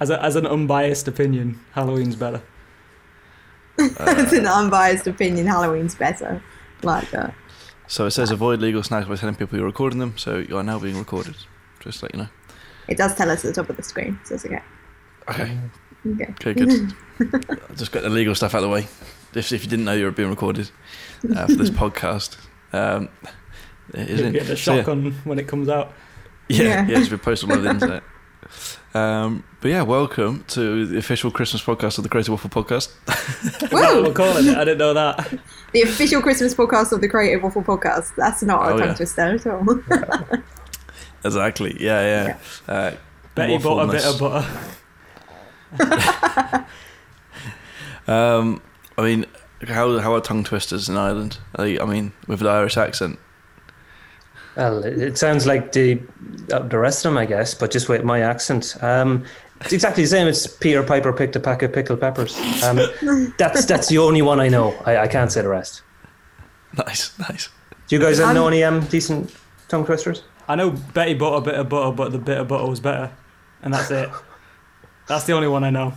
As, a, as an unbiased opinion, Halloween's better. It's an unbiased opinion. Halloween's better. Like that. So it says avoid legal snacks by telling people you're recording them. So you are now being recorded. Just to let you know. It does tell us at the top of the screen, so it's okay. Okay. Okay. Okay, good. I'll just get the legal stuff out of the way. If, if you didn't know you were being recorded uh, for this podcast. Um, it You'll isn't. get the So, yeah. shock on when it comes out. Yeah, Yeah. yeah, it's been posted all over the internet. Um, but yeah, welcome to the official Christmas podcast of the Creative Waffle Podcast. Is what we're calling it? I didn't know that. The official Christmas podcast of the Creative Waffle Podcast. That's not a Oh, tongue yeah. twister at all. Exactly. Yeah, yeah. Uh, Betty bought a bit of butter. Um, I mean, how how are tongue twisters in Ireland? Are they- I mean, with an Irish accent. Well, it it sounds like the uh, the rest of them, I guess, but just with my accent. Um, it's exactly the same. It's Peter Piper picked a pack of pickled peppers. Um, that's that's the only one I know. I, I can't say the rest. Nice, nice. Do you guys I'm- know any um, decent tongue twisters? I know Betty bought a bit of butter, but the bit of butter was better. And that's it. That's the only one I know.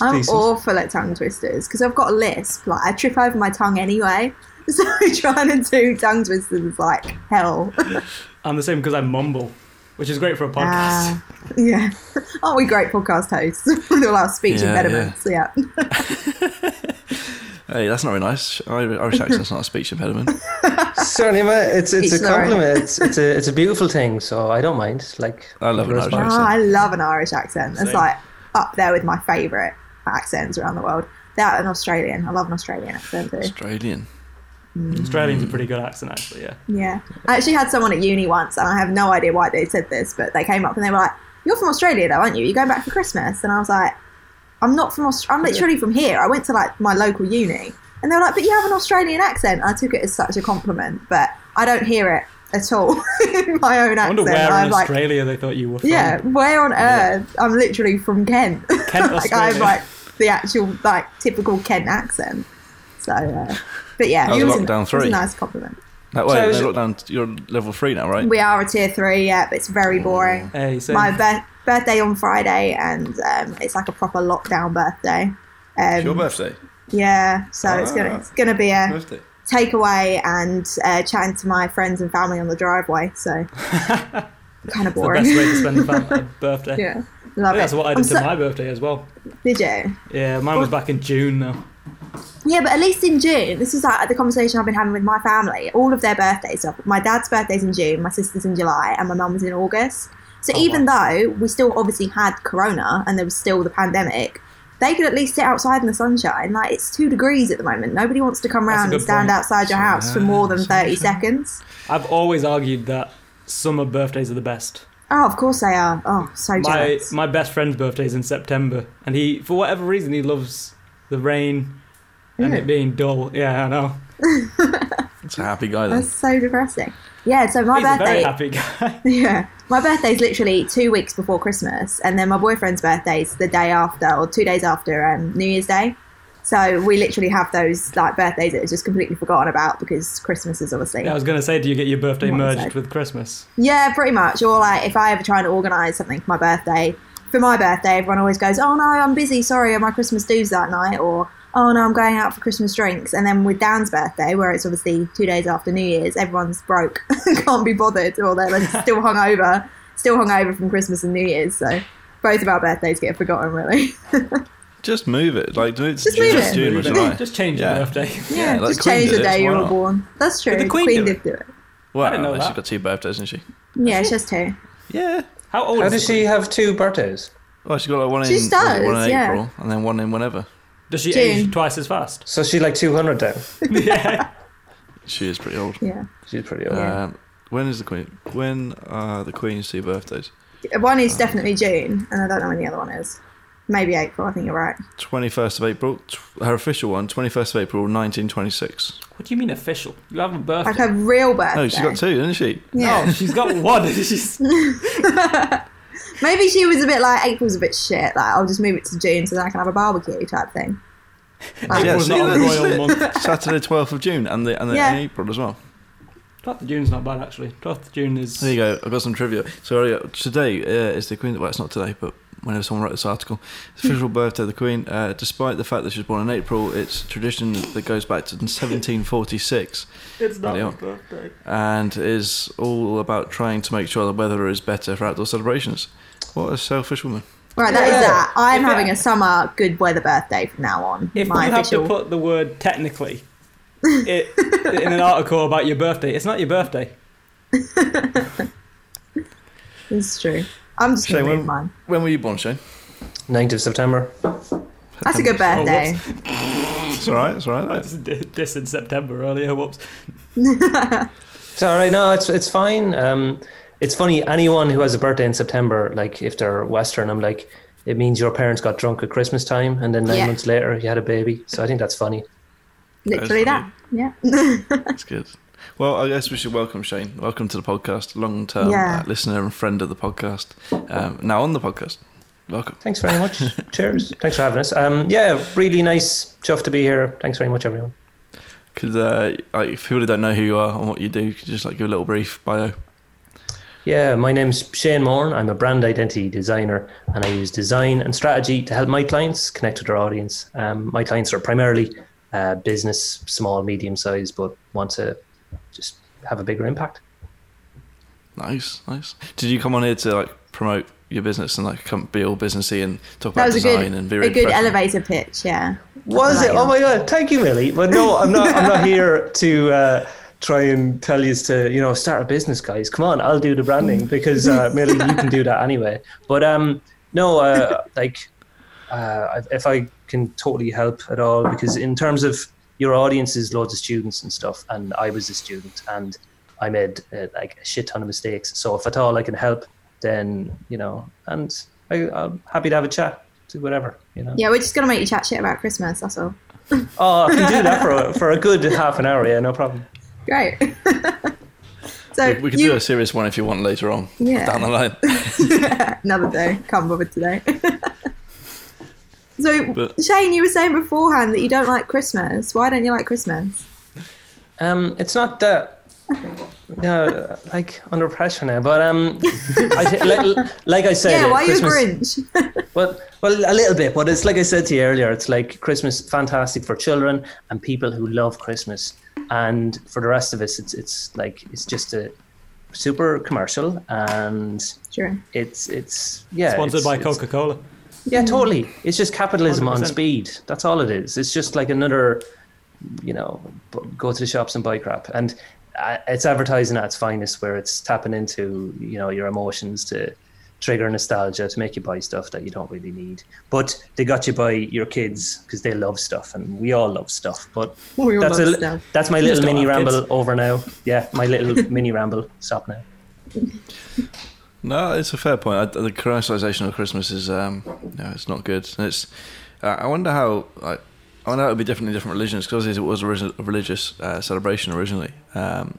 I'm Decent. awful at tongue twisters because I've got a lisp. Like I trip over my tongue anyway. So trying to do tongue twisters is like hell. I'm the same because I mumble, which is great for a podcast. Ah, yeah. Aren't we great podcast hosts with all our speech Yeah, impediments? Yeah. Hey, that's not very nice. Irish Irish accent's not a speech impediment. Certainly, mate. It's it's a Each their own. compliment. It's it's a it's a beautiful thing. So I don't mind. Like I love an Irish accent. Oh, I love an Irish accent. It's like up there with my favourite accents around the world. That and Australian. I love an Australian accent too. Australian. Australian's a pretty good accent, actually, yeah. Yeah. I actually had someone at uni once, and I have no idea why they said this, but they came up and they were like, "You're from Australia, though, aren't you? You're going back for Christmas?" And I was like, "I'm not from Australia. I'm literally from here. I went to like my local uni." And they were like, "But you have an Australian accent." I took it as such a compliment, but I don't hear it at all in my own I wonder accent. where I'm in like, Australia they thought you were from. yeah, where on earth? I'm literally from Kent. Kent, like I have like the actual like typical Kent accent. So, uh, but yeah, How's it was, a, lockdown it was three? a nice compliment. That way, is they it- down. You're level three now, right? We are a tier three, yeah, but it's very boring. Hey, same. My bir- birthday on Friday, and um, it's like a proper lockdown birthday. Um, It's your birthday. Yeah, so it's gonna Ah. it's gonna be a Birthday. takeaway and uh, chatting to my friends and family on the driveway. So kind of boring. the boring. best way to spend a fam- a birthday. yeah, I love think it. that's what I I'm did to so- my birthday as well. Did you? Yeah, mine was back in June though. Yeah, but at least in June, this is like the conversation I've been having with my family. All of their birthdays. So my dad's birthday's in June, my sister's in July, and my mum's in August. So Oh, even though we still obviously had Corona and there was still the pandemic, they could at least sit outside in the sunshine. Like it's two degrees at the moment. Nobody wants to come around and stand point. outside your house for more than thirty seconds. I've always argued that summer birthdays are the best. Oh, of course they are. Oh, so My jealous. my best friend's birthday is in September, and he, for whatever reason, he loves the rain and it being dull. Yeah, I know. It's a happy guy then. That's so depressing. Yeah, so my He's a very birthday. happy guy. Yeah. My birthday's literally two weeks before Christmas, and then my boyfriend's birthday's the day after, or two days after um, New Year's Day. So we literally have those like birthdays that are just completely forgotten about because Christmas is obviously. Yeah, I was gonna say, do you get your birthday merged sec. with Christmas? Yeah, pretty much. Or like if I ever try and organise something for my birthday, for my birthday, everyone always goes, "Oh no, I'm busy. Sorry, my Christmas dues that night," or "Oh no, I'm going out for Christmas drinks." And then with Dan's birthday, where it's obviously two days after New Year's, everyone's broke, can't be bothered, or they're like, still hungover, still hungover from Christmas and New Year's. So both of our birthdays get forgotten, really. Just move it. Like do it. Just move it. June or July. Just change Yeah. your birthday. yeah, like just Queen change the day you were born. That's true. Did the Queen do did do it. Well, didn't know she's that. got two birthdays, isn't she? Yeah, she has two. Yeah. How old How is does she have two birthdays? Well, she's got like one in, She was it does, one in yeah. April and then one in whenever. Does she June. age twice as fast? So she like two hundred down. yeah. She is pretty old. Yeah. She's pretty old. Yeah. Um, when is the Queen? When are the Queen's two birthdays? One is definitely June, and I don't know when the other one is. Maybe April. I think you're right. 21st of April. Tw- Her official one, 21st of April, 1926. What do you mean official? You have a birthday. Like a real birthday. No, she's got two, isn't she? Yeah. Oh, she's got one. She's Maybe she was a bit like April's a bit shit. Like I'll just move it to June so that I can have a barbecue type thing. Like, Yeah, April's not a that's- royal month. Saturday, 12th of June, and the and the, Yeah. in April as well. 12th of June's not bad actually. 12th of June is. There you go. I've got some trivia. So uh, today uh, is the Queen. Well, it's not today, but whenever someone wrote this article. It's the official birthday of the Queen. Uh, despite the fact that she was born in April, it's a tradition that goes back to 1746 It's not my birthday. and is all about trying to make sure the weather is better for outdoor celebrations. What a selfish woman. Right, that is Yeah. that. I'm If having it- a summer good weather birthday from now on. If My you have to put the word technically it, in an article about your birthday, it's not your birthday. It's true. I'm just Shane, going to when, move mine. when were you born, Shane? 9th of September. That's a good birthday. It's all right. It's all right. That's this in September earlier. Whoops. It's all right. No, it's it's fine. Um, it's funny. Anyone who has a birthday in September, like if they're Western, I'm like, it means your parents got drunk at Christmas time, and then nine Yeah. months later you had a baby. So I think that's funny. Literally funny. that. Yeah. That's good. Well, I guess we should welcome Shane. Welcome to the podcast. Long term Yeah. uh, listener and friend of the podcast. Um, now on the podcast. Welcome. Thanks very much. Cheers. Thanks for having us. Um, yeah, really nice. Chuffed to be here. Thanks very much, everyone. Because uh, like, if people don't know who you are and what you do, could you just like give a little brief bio? Yeah, my name's Shane Moran. I'm a brand identity designer, and I use design and strategy to help my clients connect with their audience. Um, my clients are primarily uh, business, small, medium size, but want to just have a bigger impact. Nice, nice. Did you come on here to like promote your business and like come be all businessy and talk That about was a design good, and be really a good elevator pitch, yeah. Was it? like Oh my god! Thank you, Millie. But no, I'm not. I'm not here to uh, try and tell you to you know start a business, guys. Come on, I'll do the branding because uh, Millie, you can do that anyway. But um, no, uh, like uh, if I can totally help at all, because in terms of your audience is loads of students and stuff, and I was a student and I made uh, like a shit ton of mistakes. So if at all I can help, then you know, and I, I'm happy to have a chat, do whatever, you know. Yeah, we're just going to make you chat shit about Christmas, that's all. Oh, I can do that for a, for a good half an hour. Yeah, no problem. Great. so, We, we can you, do a serious one if you want later on Yeah. down the line. another day. Can't bother today. So, But- Shane, you were saying beforehand that you don't like Christmas. Why don't you like Christmas? Um, it's not that. No, like under pressure now, but um, I thi- like, like I said, yeah, why are you a Grinch? Well, well, a little bit, but it's like I said to you earlier. It's like Christmas, fantastic for children and people who love Christmas, and for the rest of us, it's it's like it's just a super commercial, and True. it's it's yeah, Sponsored it's- by Coca Cola. Yeah, totally. It's just capitalism on 100%. speed. That's all it is. It's just like another, you know, go to the shops and buy crap. And uh, it's advertising at its finest, where it's tapping into you know your emotions to trigger nostalgia to make you buy stuff that you don't really need. But they got you by your kids because they love stuff, and we all love stuff. But that's a, stuff. that's my little mini have kids. ramble over now. Yeah, my little mini ramble. Stop now. No, it's a fair point. I, the commercialization of Christmas is, um, no, it's not good. And it's, uh, I wonder how, like, I wonder how it would be different in different religions because it was a religious uh, celebration originally. Um,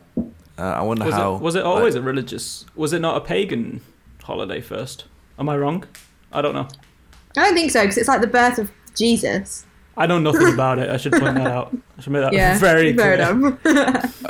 uh, I wonder Was how. it, was it always a religious? Was it not a pagan holiday first? Am I wrong? I don't know. I don't think so, because it's like the birth of Jesus. I know nothing about it. I should point that out. I should make that Yeah, very clear.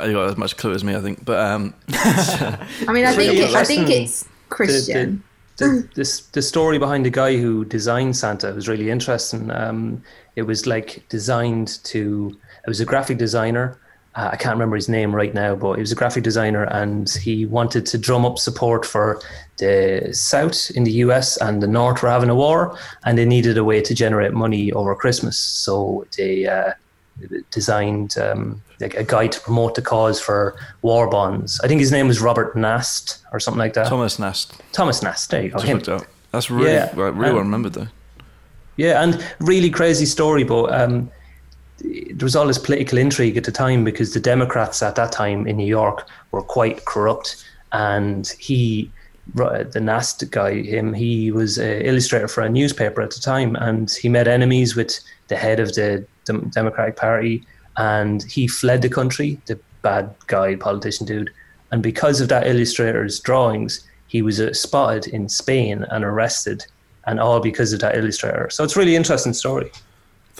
you got as much clue as me, I think. But um, I mean, I think it, I think it's Christian. the, this the story behind the guy who designed Santa was really interesting. Um, it was like designed to. It was a graphic designer. Uh, I can't remember his name right now, but he was a graphic designer, and he wanted to drum up support for the South in the U.S. and the North were having a war, and they needed a way to generate money over Christmas. So they uh, designed um, like a guide to promote the cause for war bonds. I think his name was Robert Nast or something like that. Thomas Nast Thomas Nast. There you go. Him. That's really, Yeah, really well um, remembered though. Yeah, and really crazy story, but um, there was all this political intrigue at the time because the Democrats at that time in New York were quite corrupt, and he, the Nast guy, him, he was an illustrator for a newspaper at the time, and he made enemies with the head of the Dem- Democratic Party, and he fled the country, the bad guy, politician dude, and because of that illustrator's drawings, he was uh, spotted in Spain and arrested and all because of that illustrator. So it's a really interesting story.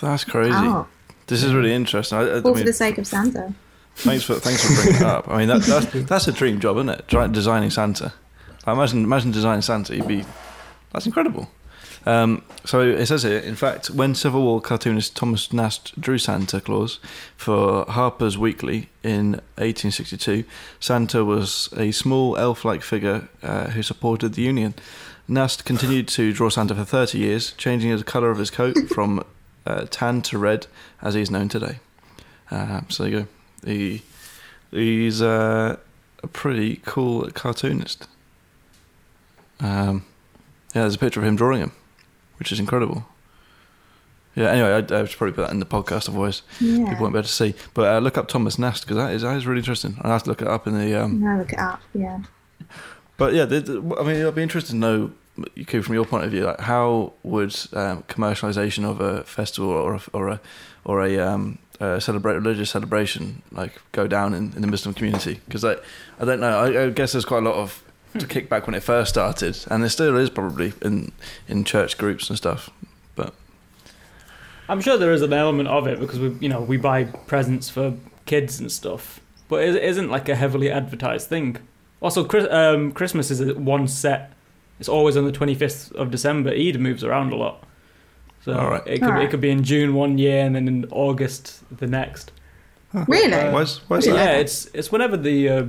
That's crazy. Oh, This is really interesting. I, I all for mean, the sake of Santa. thanks for thanks for bringing it up. I mean, that, that's that's a dream job, isn't it? Try, designing Santa. I imagine imagine designing Santa. You'd be that's incredible. Um, so it says here, in fact, when Civil War cartoonist Thomas Nast drew Santa Claus for Harper's Weekly in 1862, Santa was a small elf-like figure uh, who supported the Union. Nast continued to draw Santa for 30 years, changing the colour of his coat from uh, tan to red, as he is known today. Uh, so there you go. He, he's uh, a pretty cool cartoonist. Um, yeah, there's a picture of him drawing him, which is incredible. Yeah. Anyway, I, I should probably put that in the podcast, otherwise Yeah. people won't be able to see. But uh, look up Thomas Nast because that is that is really interesting. I have to look it up in the. Um, No, look it up. Yeah. but yeah, I mean, I'd be interested to know, Q, from your point of view, like how would um, commercialization of a festival or a, or a or a um, uh, celebrate religious celebration like go down in, in the Muslim community? Because I, I don't know. I, I guess there's quite a lot of to kick back when it first started, and there still is probably in in church groups and stuff. But I'm sure there is an element of it because we, you know, we buy presents for kids and stuff, but it isn't like a heavily advertised thing. Also, Chris, um, Christmas is one set. It's always on the 25th of December. Eid moves around a lot, so Alright. it could it could be in June one year and then in August the next. Really? why's why's yeah, that? it's it's whenever the uh,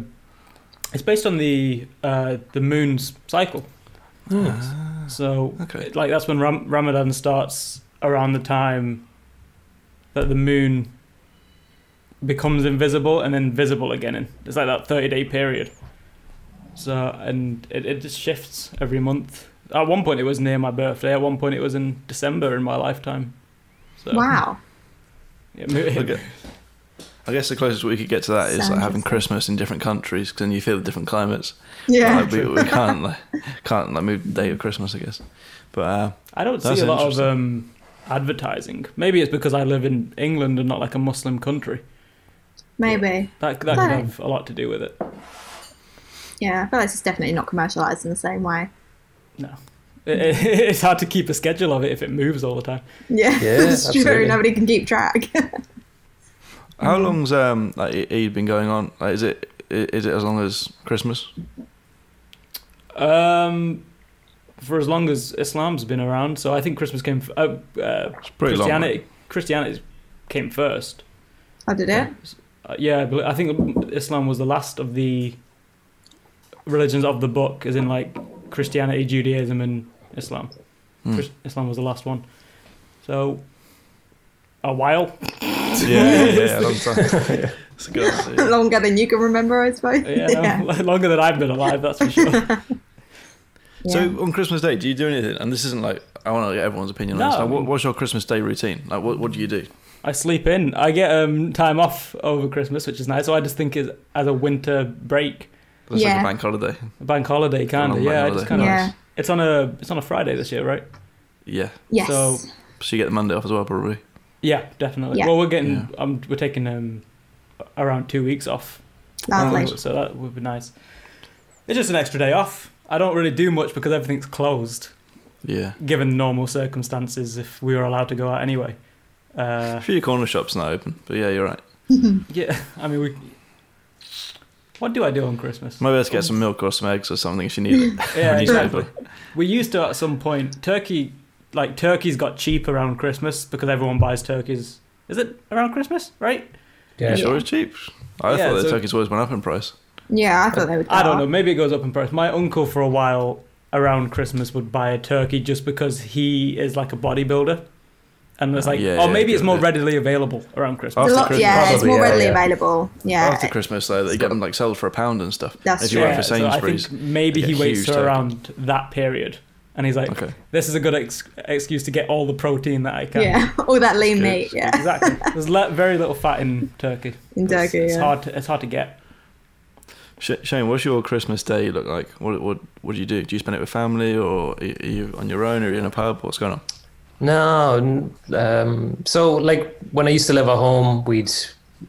it's based on the uh, the moon's cycle. So okay. like that's when Ram- Ramadan starts around the time that the moon becomes invisible and then visible again. And it's like that thirty day period. So and it, it just shifts every month. At one point it was near my birthday. At one point it was in December in my lifetime. So Wow. it mo- it- Okay. I guess the closest we could get to that is like having. Christmas in different countries, because then you feel the different climates. Yeah. Like, we, we can't like can't like move the date of Christmas, I guess. But uh, I don't see a lot of um, advertising. Maybe it's because I live in England and not like a Muslim country. Maybe. That that could have a lot to do with it. Yeah. I feel like it's definitely not commercialized in the same way. No. It, it, it's hard to keep a schedule of it if it moves all the time. Yeah. Yeah, it's true. Nobody can keep track. How long's um like Eid been going on? Like, is it i- is it as long as Christmas? Um, for as long as Islam's been around, so I think Christmas came. F- uh, uh, It's pretty long. Christianity Christianity came first. I did it. Uh, yeah, I bel- I think Islam was the last of the religions of the book, as in like Christianity, Judaism, and Islam. Hmm. Chris- Islam was the last one. So, a while. Yeah, yeah, yeah, long time. It's a good yeah. Longer than you can remember, I suppose. Yeah, no, longer than I've been alive, that's for sure. So on Christmas Day, do you do anything? And this isn't like I want to get everyone's opinion on No, this. Like, what, what's your Christmas Day routine? Like, what what do you do? I sleep in. I get um, time off over Christmas, which is nice. So I just think it as a winter break, It's like a bank holiday. a bank holiday kind of. Yeah, I just kind of. Yeah. It's on a it's on a Friday this year, right? Yeah. Yes. So- So you get the Monday off as well, probably. Yeah, definitely. Yeah. Well, we're getting Yeah. um, we're taking um, around two weeks off, Lovely. so, so that would be nice. It's just an extra day off. I don't really do much because everything's closed, Yeah. given normal circumstances. If we were allowed to go out anyway. Uh, A few corner shops now open, but yeah, you're right. yeah, I mean we. What do I do on Christmas? Maybe let's get some milk or some eggs or something if you need it. Yeah, exactly. We used to at some point turkey, like turkeys got cheap around Christmas because everyone buys turkeys. Is it around Christmas, right? Yeah. You sure it's cheap? I Yeah, thought the so- turkeys always went up in price. Yeah, I thought they would. Go I don't up. know. Maybe it goes up in price. My uncle for a while around Christmas would buy a turkey just because he is like a bodybuilder, and it's like, Yeah, oh, yeah, maybe it's more yeah. readily available around Christmas. After lot- Christmas, yeah, it's more yeah, readily yeah. available. Yeah. After Christmas, though, they get them like sold for a pound and stuff. That's if you true. work for so I think maybe he waits huge till around that period, and he's like, Okay. this is a good ex- excuse to get all the protein that I can. yeah, all that lean Good. meat. Yeah, Exactly. There's le- very little fat in turkey. in It's- turkey. It's yeah. hard. To, it's hard to get. Shane, what's your Christmas day look like? What what what do you do? Do you spend it with family, or are you on your own, or are you in a pub? What's going on? No, um, so like when I used to live at home, we'd,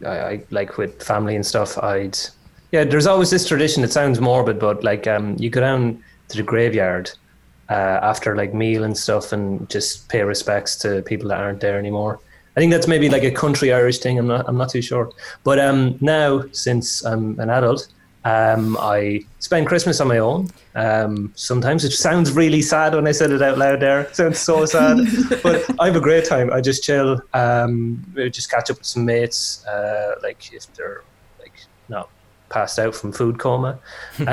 I, I like with family and stuff. I'd, yeah. There's always this tradition. It sounds morbid, but like um, you go down to the graveyard uh, after like meal and stuff, and just pay respects to people that aren't there anymore. I think that's maybe like a country Irish thing. I'm not. I'm not too sure. But um, now, since I'm an adult, Um, I spend Christmas on my own. Um, sometimes it sounds really sad when I said it out loud. There, it sounds so sad, but I have a great time. I just chill. Um, just catch up with some mates, uh, like if they're like not passed out from food coma.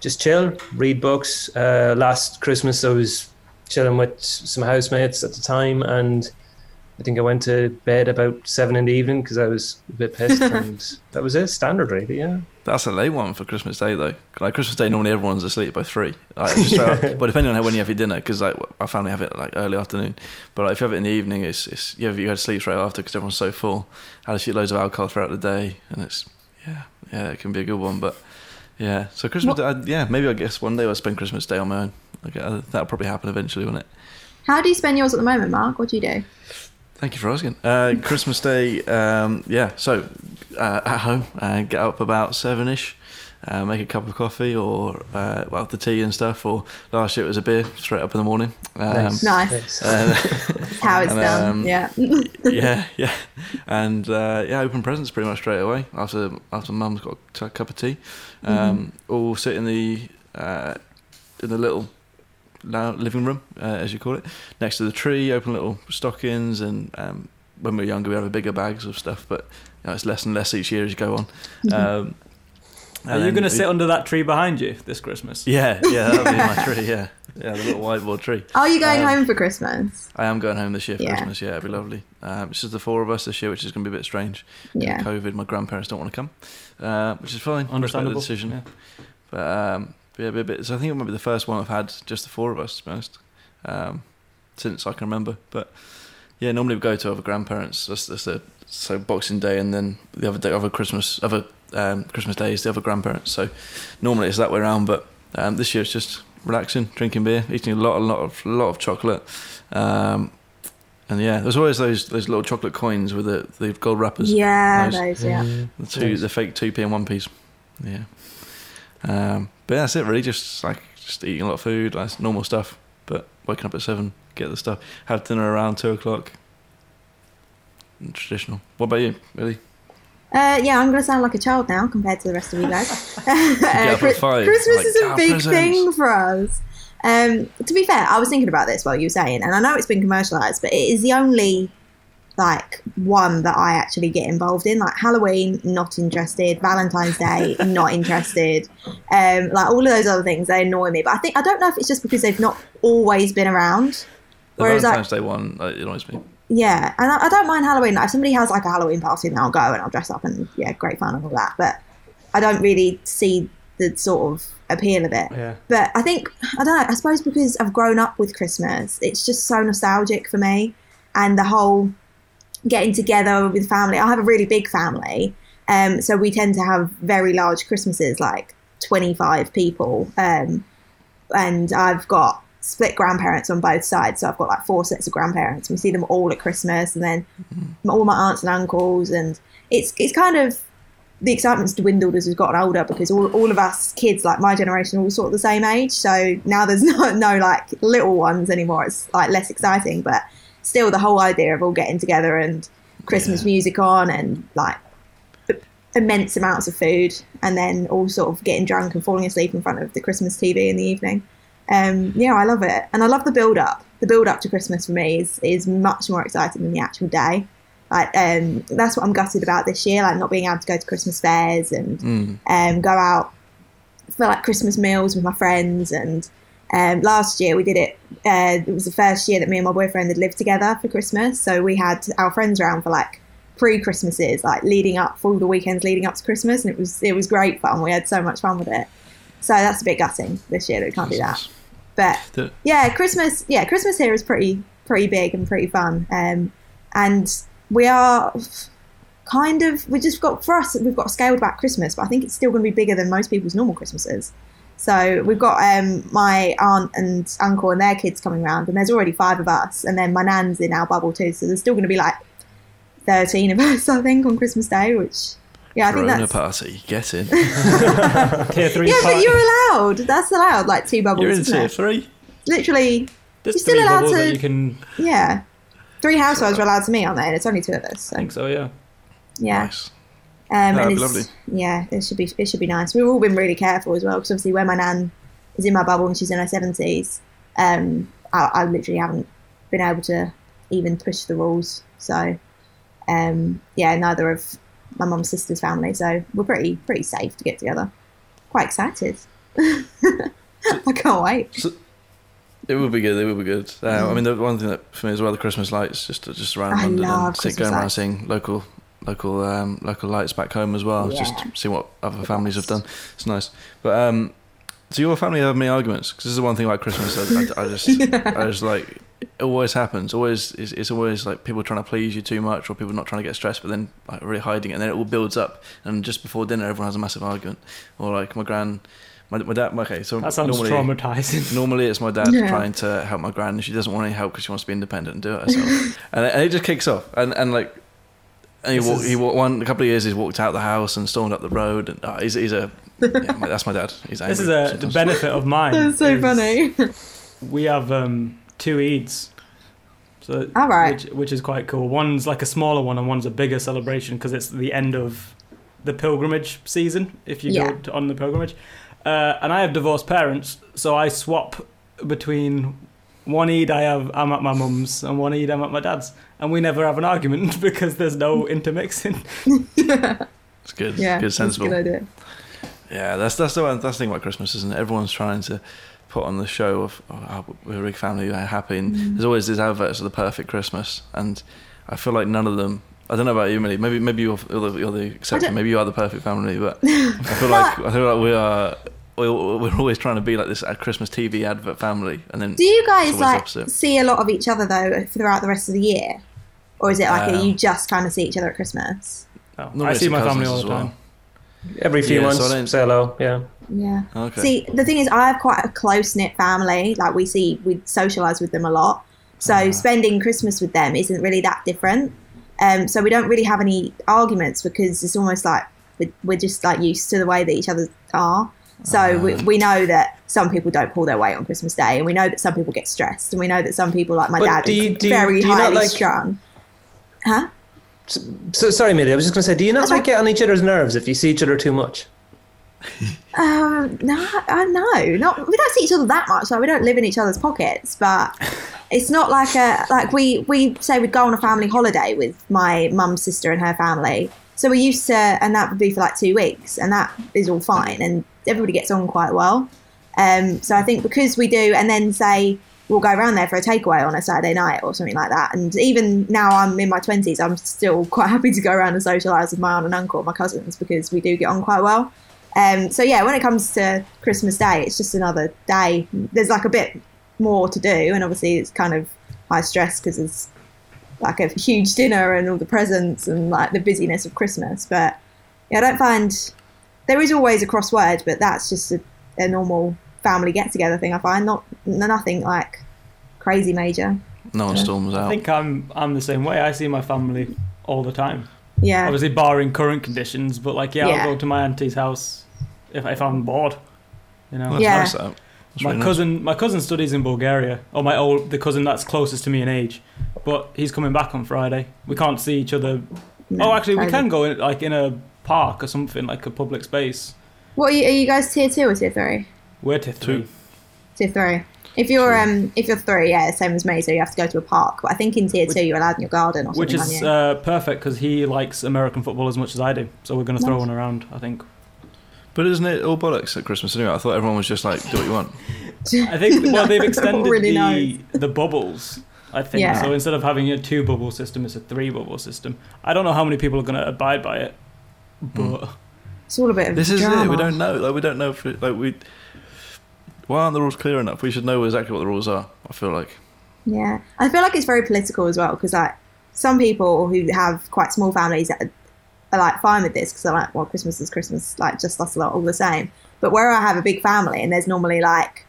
Just chill, read books. Uh, last Christmas, I was chilling with some housemates at the time, and I think I went to bed about seven in the evening because I was a bit pissed, and that was it. Standard, really. Yeah. That's a late one for Christmas Day, though. Like Christmas Day, normally everyone's asleep by three. Like, just straight but depending on how when you have your dinner, because like our family have it like early afternoon. But like, if you have it in the evening, it's, it's you have you go to sleep straight after because everyone's so full. Had a few loads of alcohol throughout the day, and it's yeah, yeah, it can be a good one. But yeah, so Christmas, Day, I- yeah, maybe I guess one day I'll spend Christmas Day on my own. Okay, uh, that'll probably happen eventually, won't it? How do you spend yours at the moment, Mark? What do you do? Thank you for asking. Uh, Christmas Day, um, yeah. So uh, at home, uh, get up about seven ish, uh, make a cup of coffee or uh, well the tea and stuff. Or last year it was a beer straight up in the morning. Um, Nice. Nice. how it's and, done. um, yeah. yeah, yeah, and uh, yeah, open presents pretty much straight away after after Mum's got a t- cup of tea. Um, All sit in the uh, in the little living room, uh, as you call it, next to the tree. Open little stockings, and um, when we were younger, we had bigger bags of stuff, but you know, it's less and less each year as you go on. Um, Are you going to sit under that tree behind you this Christmas? Yeah, yeah, that'll be my tree. Yeah, yeah, the little whiteboard tree. Are you going um, home for Christmas? I am going home this year for Yeah. Christmas. Yeah, it'd be lovely. Um, it's just the four of us this year, which is going to be a bit strange. Yeah. COVID, my grandparents don't want to come, uh, which is fine. Respect the Understandable. decision. Yeah. But um, but yeah, a bit, bit. So I think it might be the first one I've had just the four of us, to be honest, um, since I can remember. But yeah, normally we go to other grandparents. That's, that's the so Boxing Day, and then the other day, other Christmas, other um, Christmas Day is the other grandparents. So normally it's that way around. But um, this year it's just relaxing, drinking beer, eating a lot, a lot of, lot of chocolate. Um, and yeah, there's always those those little chocolate coins with the, the gold wrappers. Yeah, Nice. those, yeah. The two, the fake two p and one piece. Yeah. Um, but yeah, that's it. Really, just like just eating a lot of food, like normal stuff. But waking up at seven, get the stuff, have dinner around two o'clock. Traditional. What about you, Really? Uh, yeah, I'm going to sound like a child now compared to the rest of you guys. Uh, Christmas like, is a "Ah, big presents." thing for us. Um, to be fair, I was thinking about this while you were saying, and I know it's been commercialized, but it is the only like one that I actually get involved in. Like Halloween, not interested. Valentine's Day, not interested. Um, like all of those other things, they annoy me. But I think I don't know if it's just because they've not always been around. The Whereas Valentine's Day one, it annoys me. Yeah, and I, I don't mind Halloween. Like, if somebody has like a Halloween party, then I'll go and I'll dress up and yeah, great fun and all that. But I don't really see the sort of appeal of it. Yeah. But I think I don't know. I suppose because I've grown up with Christmas, it's just so nostalgic for me, and the whole getting together with family. I have a really big family, um, so we tend to have very large Christmases, like twenty five people, um, and I've got split grandparents on both sides. So I've got like four sets of grandparents. We see them all at Christmas, and then mm-hmm. all my aunts and uncles, and it's it's kind of the excitement's dwindled as we've gotten older because all, all of us kids, like my generation, are all sort of the same age. So now there's no, no like little ones anymore. It's like less exciting, but still the whole idea of all getting together and Christmas Yeah. music on and like immense amounts of food and then all sort of getting drunk and falling asleep in front of the Christmas TV in the evening. Um, yeah, I love it. And I love the build up. The build up to Christmas for me is, is much more exciting than the actual day. Like, um, that's what I'm gutted about this year, like not being able to go to Christmas fairs and Mm. um, go out for like Christmas meals with my friends. And um, last year we did it. Uh, it was the first year that me and my boyfriend had lived together for Christmas. So we had our friends around for like pre-Christmases, like leading up for all the weekends leading up to Christmas, and it was it was great fun. We had so much fun with it. So that's a bit gutting this year that we can't do that. But The- yeah, Christmas. Yeah, Christmas here is pretty pretty big and pretty fun. Um, and we are kind of we just got for us we've got a scaled back Christmas, but I think it's still going to be bigger than most people's normal Christmases. So we've got um, my aunt and uncle and their kids coming round, and there's already five of us, and then my nan's in our bubble too. So there's still going to be like thirteen of us, I think, on Christmas Day. Which yeah, I think Corona that's party, get in. Tier three. yeah, but party. you're allowed. That's allowed. Like two bubbles. You're in isn't tier it? three. Literally, There's you're still three allowed bubbles to- you can. yeah. Three households are allowed to meet, aren't they? And it's only two of us. So I think so. Yeah. yeah. Nice. Um, That'd and be it's, lovely. yeah, it should be it should be nice. We've all been really careful as well because obviously where my nan is in my bubble and she's in her seventies, um, I, I literally haven't been able to even push the rules. So, um, yeah, neither of my mum's sister's family, so we're pretty pretty safe to get together. Quite excited. I can't wait. It would be good. It would be good. Uh, I mean, the one thing that for me as well, the Christmas lights, just just around I London love and Christmas going around lights. seeing local local um, local lights back home as well. Yeah. Just see what other families have done. It's nice. But um, do your family have many arguments? Because this is the one thing about Christmas. I, I, I just I just like always happens. Always it's, it's always like people trying to please you too much, or people not trying to get stressed, but then like really hiding it, and then it all builds up. And just before dinner, everyone has a massive argument. Or like my gran, my, my dad. Okay, so That sounds normally, traumatizing. Normally, it's my dad Yeah. trying to help my gran, and she doesn't want any help because she wants to be independent and do it herself. and, it- and it just kicks off, and and like, and he This walked, is- he walked one a couple of years. He's walked out the house and stormed up the road, and uh, he's he's a yeah, my, that's my dad. He's This is a the benefit of mine. That's so is funny. We have um, two Eids, so All right. which which is quite cool. One's like a smaller one, and one's a bigger celebration because it's the end of the pilgrimage season. If you Yeah. go to, on the pilgrimage, uh, and I have divorced parents, so I swap between one Eid I have I'm at my mum's and one Eid I'm at my dad's, and we never have an argument because there's no intermixing. It's good. yeah, good, that's a sensible. good idea. Yeah, that's that's the one, that's the thing about Christmas, isn't it? Everyone's trying to put on the show of oh, we're a big family, we're happy, and Mm. there's always these adverts of the perfect Christmas, and I feel like none of them. I don't know about you, Millie. Maybe maybe you're, you're, the, you're the exception. Maybe you are the perfect family, but I feel like I feel like we are. We're we're always trying to be like this Christmas TV advert family, and then Do you guys like opposite. see a lot of each other though throughout the rest of the year, or is it like a, Um, you just kind of see each other at Christmas? No, I see my family all as the well. time. Every few Yeah, so months, I don't- say hello. Yeah. Yeah. okay. See, the thing is, I have quite a close knit family. Like we see, we socialize with them a lot. So Ah. spending Christmas with them isn't really that different. Um, so we don't really have any arguments because it's almost like we- we're just like used to the way that each other are. So we, Ah. we know that some people don't pull their weight on Christmas Day, and we know that some people get stressed, and we know that some people, like my But dad, you- is very you highly like- strung. Huh? So sorry, Millie. I was just going to say, do you not like right. get on each other's nerves if you see each other too much? Um, no, uh, no, not we don't see each other that much. Like we don't live in each other's pockets, but it's not like a like we we say we'd go on a family holiday with my mum's sister and her family. So we used to, and that would be for like two weeks, and that is all fine, and everybody gets on quite well. Um, so I think because we do, and then say we'll go around there for a takeaway on a Saturday night or something like that. And even now I'm in my twenties, I'm still quite happy to go around and socialise with my aunt and uncle, my cousins, because we do get on quite well. Um, so yeah, when it comes to Christmas Day, it's just another day. There's like a bit more to do, and obviously it's kind of high stress because it's like a huge dinner and all the presents and like the busyness of Christmas. But yeah, I don't find there is always a crossword, but that's just a, a normal family get together thing. I find not nothing like crazy major. no one storms I out. think I'm I'm the same way. I see my family all the time. Yeah, Obviously, barring current conditions, but like yeah, Yeah. I'll go to my auntie's house if if I'm bored. You know, That's Yeah. nice, that. That's my really nice. cousin my cousin studies in Bulgaria, or my old the cousin that's closest to me in age, but he's coming back on Friday. We can't see each other. No, oh, actually, we can go in, like in a park or something like a public space. What are you, are you guys tier two or tier three? We're to three. Two. Tier three. If you're Two. um if you're three, yeah, same as me. So you have to go to a park. But I think in tier two you're allowed in your garden or something. Which is aren't you? uh, perfect because he likes American football as much as I do. So we're going to throw Nice. one around. I think. But isn't it all bollocks at Christmas anyway? I thought everyone was just like, do what you want. I think well No, they've extended really the the bubbles. I think Yeah. so. Instead of having a two bubble system, it's a three bubble system. I don't know how many people are going to abide by it, but it's all a bit of This is it. We don't know. Like we don't know if it, like we. Why aren't the rules clear enough? We should know exactly what the rules are. I feel like. Yeah, I feel like it's very political as well because like some people who have quite small families are, are like fine with this because they're like, well, Christmas is Christmas, like just us lot all the same. But where I have a big family and there's normally like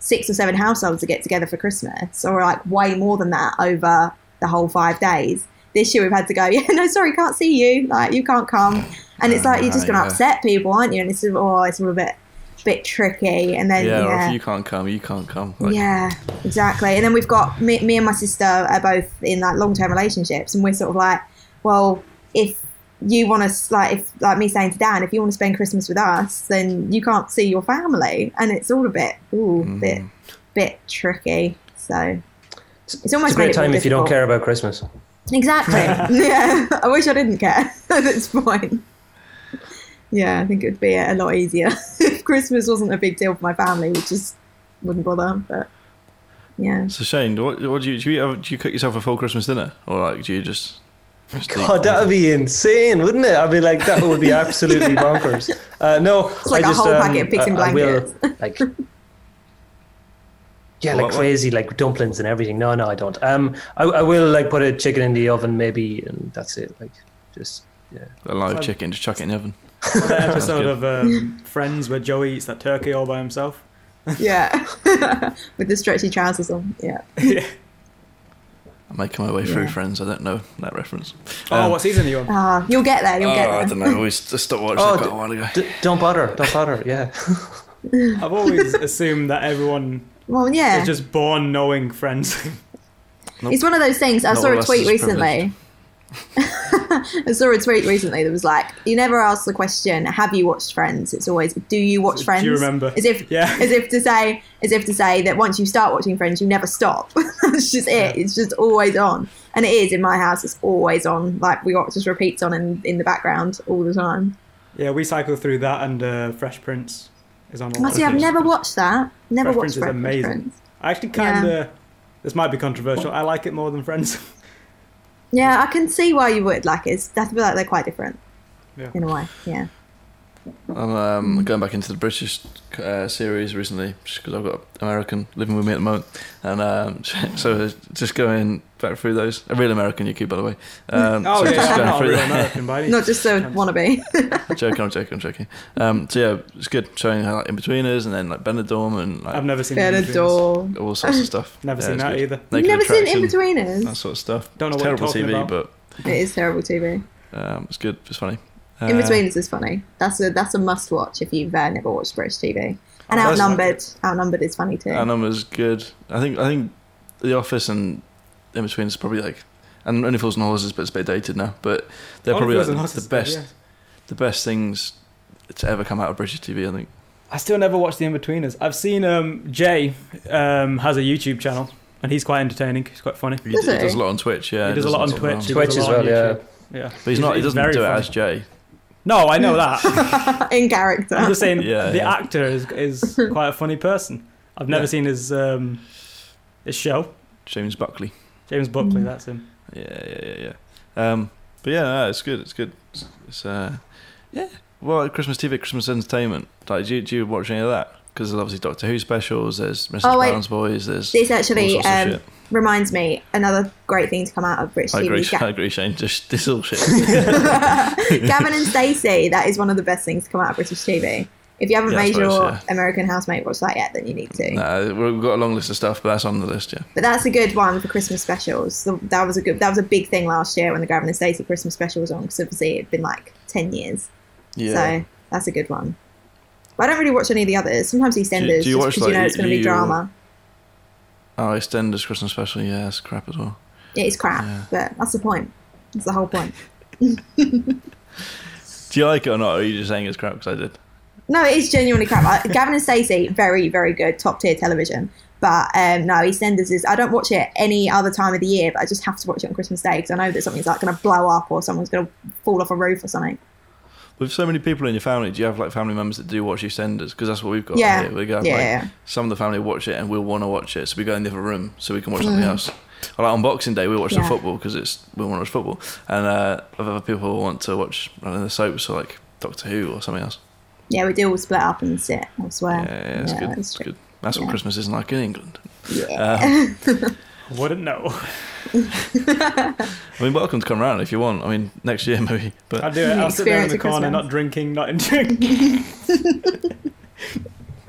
six or seven households to get together for Christmas, or like way more than that over the whole five days. This year we've had to go, yeah, no, sorry, can't see you, like you can't come, and it's like you're just going to Yeah. upset people, aren't you? And it's oh, it's all a bit, bit tricky, and then Yeah, yeah, or if you can't come, you can't come. Like, yeah, exactly. And then we've got me, me and my sister are both in like long term relationships, and we're sort of like, well, if you want to like if like me saying to Dan, if you want to spend Christmas with us, then you can't see your family, and it's all a bit ooh, Mm. bit bit tricky. So it's almost It's a great made it time if you don't care about Christmas. Exactly. yeah. I wish I didn't care at this point. Yeah, I think it would be a lot easier if Christmas wasn't a big deal for my family, which just wouldn't bother. But yeah. So Shane, what, what do you do? You, have, do you cook yourself a full Christmas dinner, or like do you just? just God, that would be insane, wouldn't it? I'd be like, that would be absolutely bonkers. Uh, no, It's like I a just, whole um, packet of pigs and I- I will, blankets. like, yeah, like what? crazy, like dumplings and everything. No, no, I don't. Um, I, I will like put a chicken in the oven maybe, and that's it. Like, just yeah. a live Fine. chicken, just chuck it in the oven. That episode of um, Friends where Joey eats that turkey all by himself. Yeah. With the stretchy trousers on. Yeah. yeah. I'm making my way through Yeah. Friends. I don't know that reference. Oh, Um, what season are you on? Ah, you'll get there. You'll oh, get I don't know. We just stopped watching Oh, it quite d- a while ago. D- don't bother, don't bother. Yeah. I've always assumed that everyone Well, yeah. is just born knowing Friends. It's one of those things. I Not saw a tweet is recently. I saw a tweet recently that was like, "You never ask the question, have you watched Friends? It's always, do you watch Do you remember? As if, Yeah. as if to say, as if to say that once you start watching Friends, you never stop. That's just it. It's just always on, and it is in my house. It's always on. Like we got just repeats on in, in the background all the time. yeah, we cycle through that and uh, Fresh Prince is on. the see. I've never watched that. Never Fresh watched Prince is amazing. Prince. I actually kind of. This might be controversial. I like it more than Friends. Yeah, I can see why you would like it. It's, I feel like they're quite different Yeah. in a way. Yeah. I'm um, going back into the British uh, series recently, because I've got American living with me at the moment, and um, so just going back through those. A real American, you keep, by the way. Um, Oh so yeah, just going not a real that. American by Not just a chance. wannabe. joking, I'm joking, I'm joking. Um, so yeah, it's good showing how like Inbetweeners and then like Benidorm and like I've never seen Inbetweeners. Benidorm. all sorts of stuff. Never Yeah, seen that good. either. Naked never seen Attraction, Inbetweeners? That sort of stuff. Don't know it's what you're terrible TV, about. but It is terrible TV. um, it's good. It's funny. Uh, Inbetweeners is funny. That's a that's a must watch if you've uh, never watched British TV. And Oh, Outnumbered. Outnumbered is funny too. Our number's good. I think I think The Office and In Between is probably like, and Only Fools and Horses, but it's a bit dated now. But they're Only probably like and the Horses, best, yeah. the best things to ever come out of British TV. I think. I still never watched the Inbetweeners. I've seen um, Jay um, has a YouTube channel and he's quite entertaining. He's quite funny. He, Does he he? does a lot on Twitch. Yeah, he does a lot on lots of Twitch. well. he Twitch as well, YouTube. Yeah, But he's not. He doesn't very do it funny. as Jay. No, I know that. In character. I'm just saying Yeah, the yeah. actor is, is quite a funny person. I've never Yeah. seen his um, his show. James Buckley. James Buckley, Mm. that's him. Yeah, yeah, yeah, yeah. Um, but yeah, no, it's good. It's good. It's, it's uh, yeah. Well, Christmas TV, Christmas entertainment. Like, do you, do you watch any of that? Because there's obviously Doctor Who specials. There's Mrs. Oh. Brown's Boys. There's This all actually um, reminds me another great thing to come out of British I TV. agree. Ga- I agree, Shane. Just this all shit. Gavin and Stacey. That is one of the best things to come out of British TV. If you haven't Yeah, made suppose, your yeah. American housemate watch that yet, then you need to. we've got a long list of stuff, but that's on the list. Yeah. But that's a good one for Christmas specials. The- That was a good. That was a big thing last year when the Gavin and Stacey Christmas special was on. Because obviously it'd been like ten years. Yeah. So that's a good one. But I don't really watch any of the others. Sometimes EastEnders, do you just watch, because you know it's going to be drama. Oh, EastEnders Christmas special. Yeah, it's crap as well. It is crap, Yeah. but that's the point. That's the whole point. Do you like it or not? Or are you just saying it's crap because I did? No, it is genuinely crap. Gavin and Stacey, very, very good, top tier television. But um, no, EastEnders is. I don't watch it any other time of the year, but I just have to watch it on Christmas Day because I know that something's like going to blow up or someone's going to fall off a roof or something. With so many people in your family, do you have like family members that do watch EastEnders? Because that's what we've got. Yeah. Here. We got Yeah, like yeah. some of the family watch it and we'll want to watch it, so we go in the other room so we can watch something else. Or like on Boxing Day, we watch the Mm. Football because it's we want to watch football, and uh, other people want to watch I don't know, the soaps or like Doctor Who or something else. Yeah, we do all split up and sit. I Yeah, swear. yeah, it's good. It's true. good. That's what Yeah. Christmas isn't like in England. Yeah. Um, Wouldn't know. I mean, welcome to come round if you want. I mean, next year maybe. But I'll do it. I'll sit there in the corner, not drinking, not enjoying.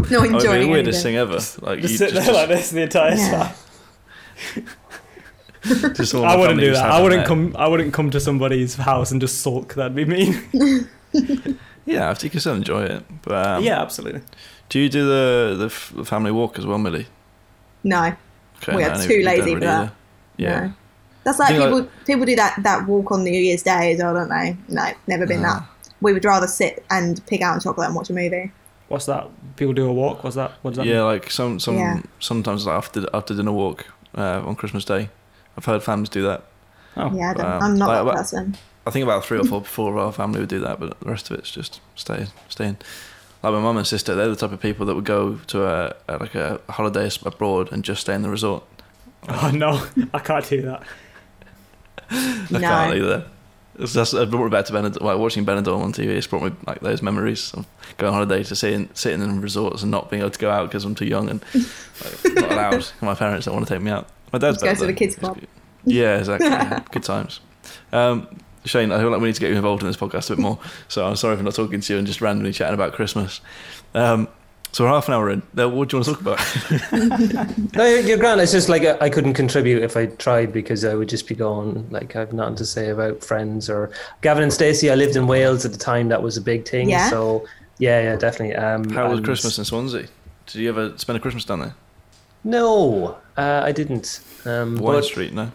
Not I mean, enjoying the weirdest thing ever. Like Just you sit there like this the entire Yeah. time. Just all I wouldn't do that. I wouldn't met. come. I wouldn't come to somebody's house and just sulk. That'd be mean. Yeah, I think you can still enjoy it. But um, yeah, absolutely. do you do the the family walk as well, Millie? No. Okay, We no, are I too lazy for that. either. Yeah. No. That's like people like- people do that that walk on New Year's Day as well, don't they? Like, never been that. We would rather sit and pick out chocolate and watch a movie. What's that? People do a walk. What's that? What does that Yeah, mean? like some some Yeah. sometimes like after after dinner walk uh, on Christmas Day. I've heard families do that. Oh, Yeah, I don't, Um, I'm not like- that like- person. I think about three or four before our family would do that, but the rest of it's just staying, staying. Like my mum and sister, they're the type of people that would go to a, a like a holiday abroad and just stay in the resort. Oh no, I can't do that. I No. can't either. It's just, it brought me back to Benidorm. Like watching Benidorm on TV, it's brought me like those memories of going on holiday to sitting sitting in resorts and not being able to go out because I'm too young and like, not allowed. My parents don't want to take me out. My dad's Just go to the kids club. Yeah, exactly. Good times. Um, Shane, I feel like we need to get you involved in this podcast a bit more. So I'm sorry for not talking to you and just randomly chatting about Christmas. Um, so we're half an hour in. Now, what do you want to talk about? No, you're, you're grand. It's just like I, I couldn't contribute if I tried because I would just be going like I've nothing to say about friends or Gavin and Stacey. I lived in Wales at the time; that was a big thing. Yeah. So yeah, yeah, definitely. Um, How was and- Christmas in Swansea? Did you ever spend a Christmas down there? No, uh, I didn't. Um, Wind but- Street, no?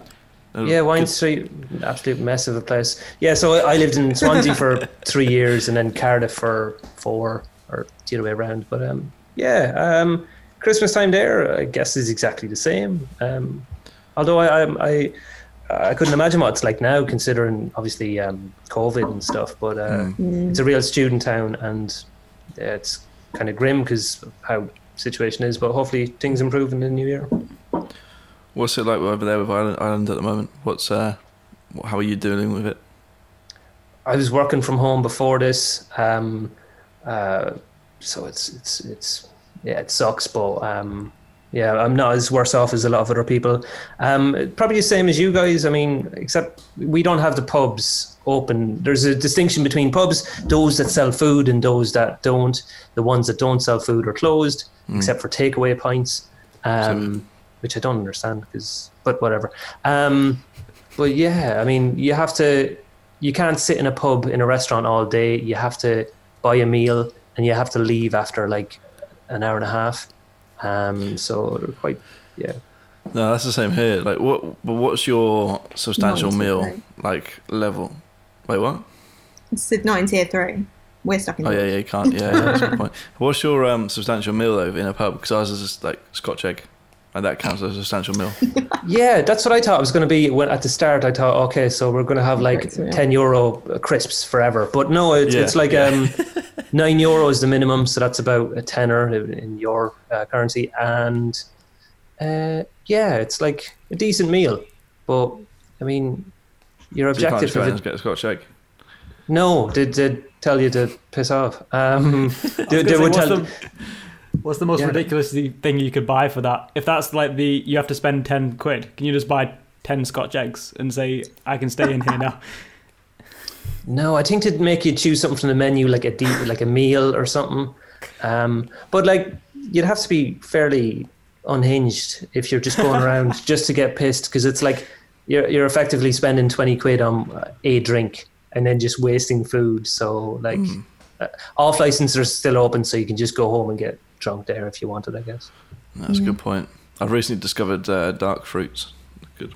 Yeah, Wind good. Street, absolute mess of a place. Yeah, so I, I lived in Swansea for three years and then Cardiff for four, or the other way around. But um, yeah, um, Christmas time there, I guess, is exactly the same. Um, although I, I, I, I couldn't imagine what it's like now, considering obviously um, COVID and stuff. But uh, Mm. it's a real student town, and yeah, it's kind of grim because of how situation is. But hopefully things improve in the new year. What's it like over there with Ireland, Ireland at the moment? What's uh, how are you dealing with it? I was working from home before this, um, uh, so it's it's it's yeah, it sucks, but um, yeah, I'm not as worse off as a lot of other people. Um, probably the same as you guys. I mean, except we don't have the pubs open. There's a distinction between pubs, those that sell food and those that don't. The ones that don't sell food are closed, except for takeaway pints, um, which I don't understand because, but whatever. Um, but yeah, I mean, you have to you can't sit in a pub in a restaurant all day. You have to buy a meal and you have to leave after like an hour and a half. Um, so they're quite, yeah. No, that's the same here. Like, what? But what's your substantial meal like level? Wait, what? It's not in tier three. We're stuck in. Oh tier yeah, yeah, you can't. Yeah, yeah that's a good point. What's your um, substantial meal though in a pub? Because ours is just like Scotch egg, and that counts as a substantial meal. Yeah, that's what I thought it was going to be. When at the start, I thought, okay, so we're going to have like Right, yeah. ten euro crisps forever. But no, it's, Yeah, it's like yeah. um, nine euro is the minimum, so that's about a tenner in in your uh, currency, and uh, yeah, it's like a decent meal. But I mean, your So you can't objective just go it, get a Scotch egg. No, did did tell you to piss off. Um, they, I was they gonna would tell. what's, the, what's the most Yeah. ridiculous thing you could buy for that? If that's like the you have to spend ten quid, can you just buy ten Scotch eggs and say I can stay in here now? No, I think to make you choose something from the menu, like a deep, like a meal or something. Um, but like you'd have to be fairly unhinged if you're just going around just to get pissed, because it's like you're you're effectively spending twenty quid on uh, a drink and then just wasting food. So like, uh, off licenses are still open, so you can just go home and get drunk there if you wanted, I guess. That's a good point. I've recently discovered uh, dark fruits. Good.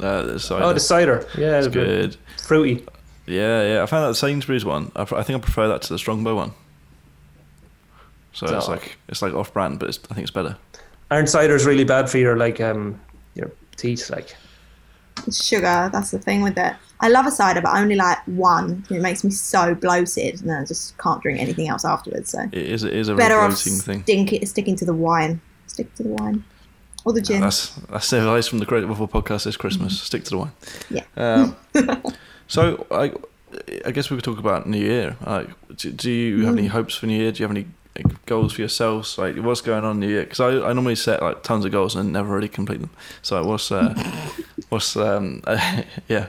Uh, the cider. Oh, the cider, yeah, it's it's good. good. fruity. Yeah, yeah. I found that the Sainsbury's one. I, I think I prefer that to the Strongbow one. So it's like it's like off-brand, but it's, I think it's better. Iron cider is really bad for your like um your teeth, like. It's sugar. That's the thing with it. I love a cider, but only like one. It makes me so bloated, and then I just can't drink anything else afterwards. So It is, it is a better off bloating thing. stink, sticking to the wine. Stick to the wine or the gin. That's that's the advice from the Creative Waffle Podcast this Christmas. Stick to the wine. Yeah. Um, so I, I guess we could talk about New Year. Like, do, do you have any hopes for New Year? Do you have any goals for yourselves? Like, what's going on in New Year? Because I, I normally set like tons of goals and never really complete them. So what's uh, what's um, yeah,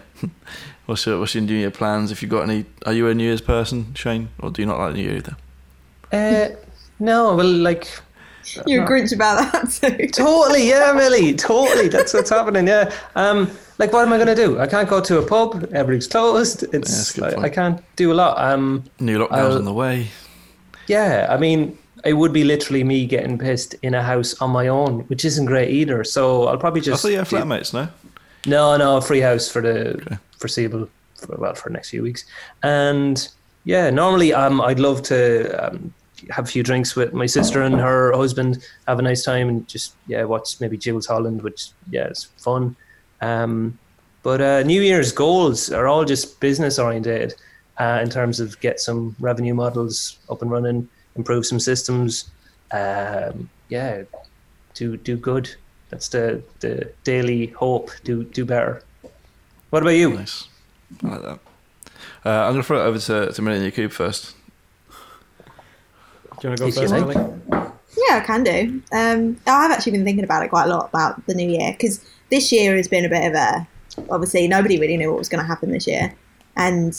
what's your what's your New Year plans? If you got any, are you a New Year's person, Shane, or do you not like New Year either? Uh, no, well, like You're a Grinch about that too. totally, yeah, Millie, totally. That's what's happening. Yeah. Um, like, what am I going to do? I can't go to a pub. Everything's closed. It's good I. I can't do a lot. Um, New lockdowns I'll- on the way. yeah, I mean, it would be literally me getting pissed in a house on my own, which isn't great either. So I'll probably I just. thought you had flatmates, no? No, no, free house for the Okay. foreseeable, for, well, for the next few weeks. And yeah, normally um, I'd love to um, have a few drinks with my sister and her husband, have a nice time, and just yeah, watch maybe Jools Holland, which yeah, it's fun. Um, but uh, New Year's goals are all just business oriented uh, in terms of get some revenue models up and running, improve some systems. Um, yeah, do do good. That's the the daily hope. Do do better. What about you? Nice. I like that. Uh, I'm going to throw it over to, to Millie Cube first. Do you want to go If first, like. Ellie? Yeah, I can do. Um, I've actually been thinking about it quite a lot about the new year because this year has been a bit of a. Obviously, nobody really knew what was going to happen this year, and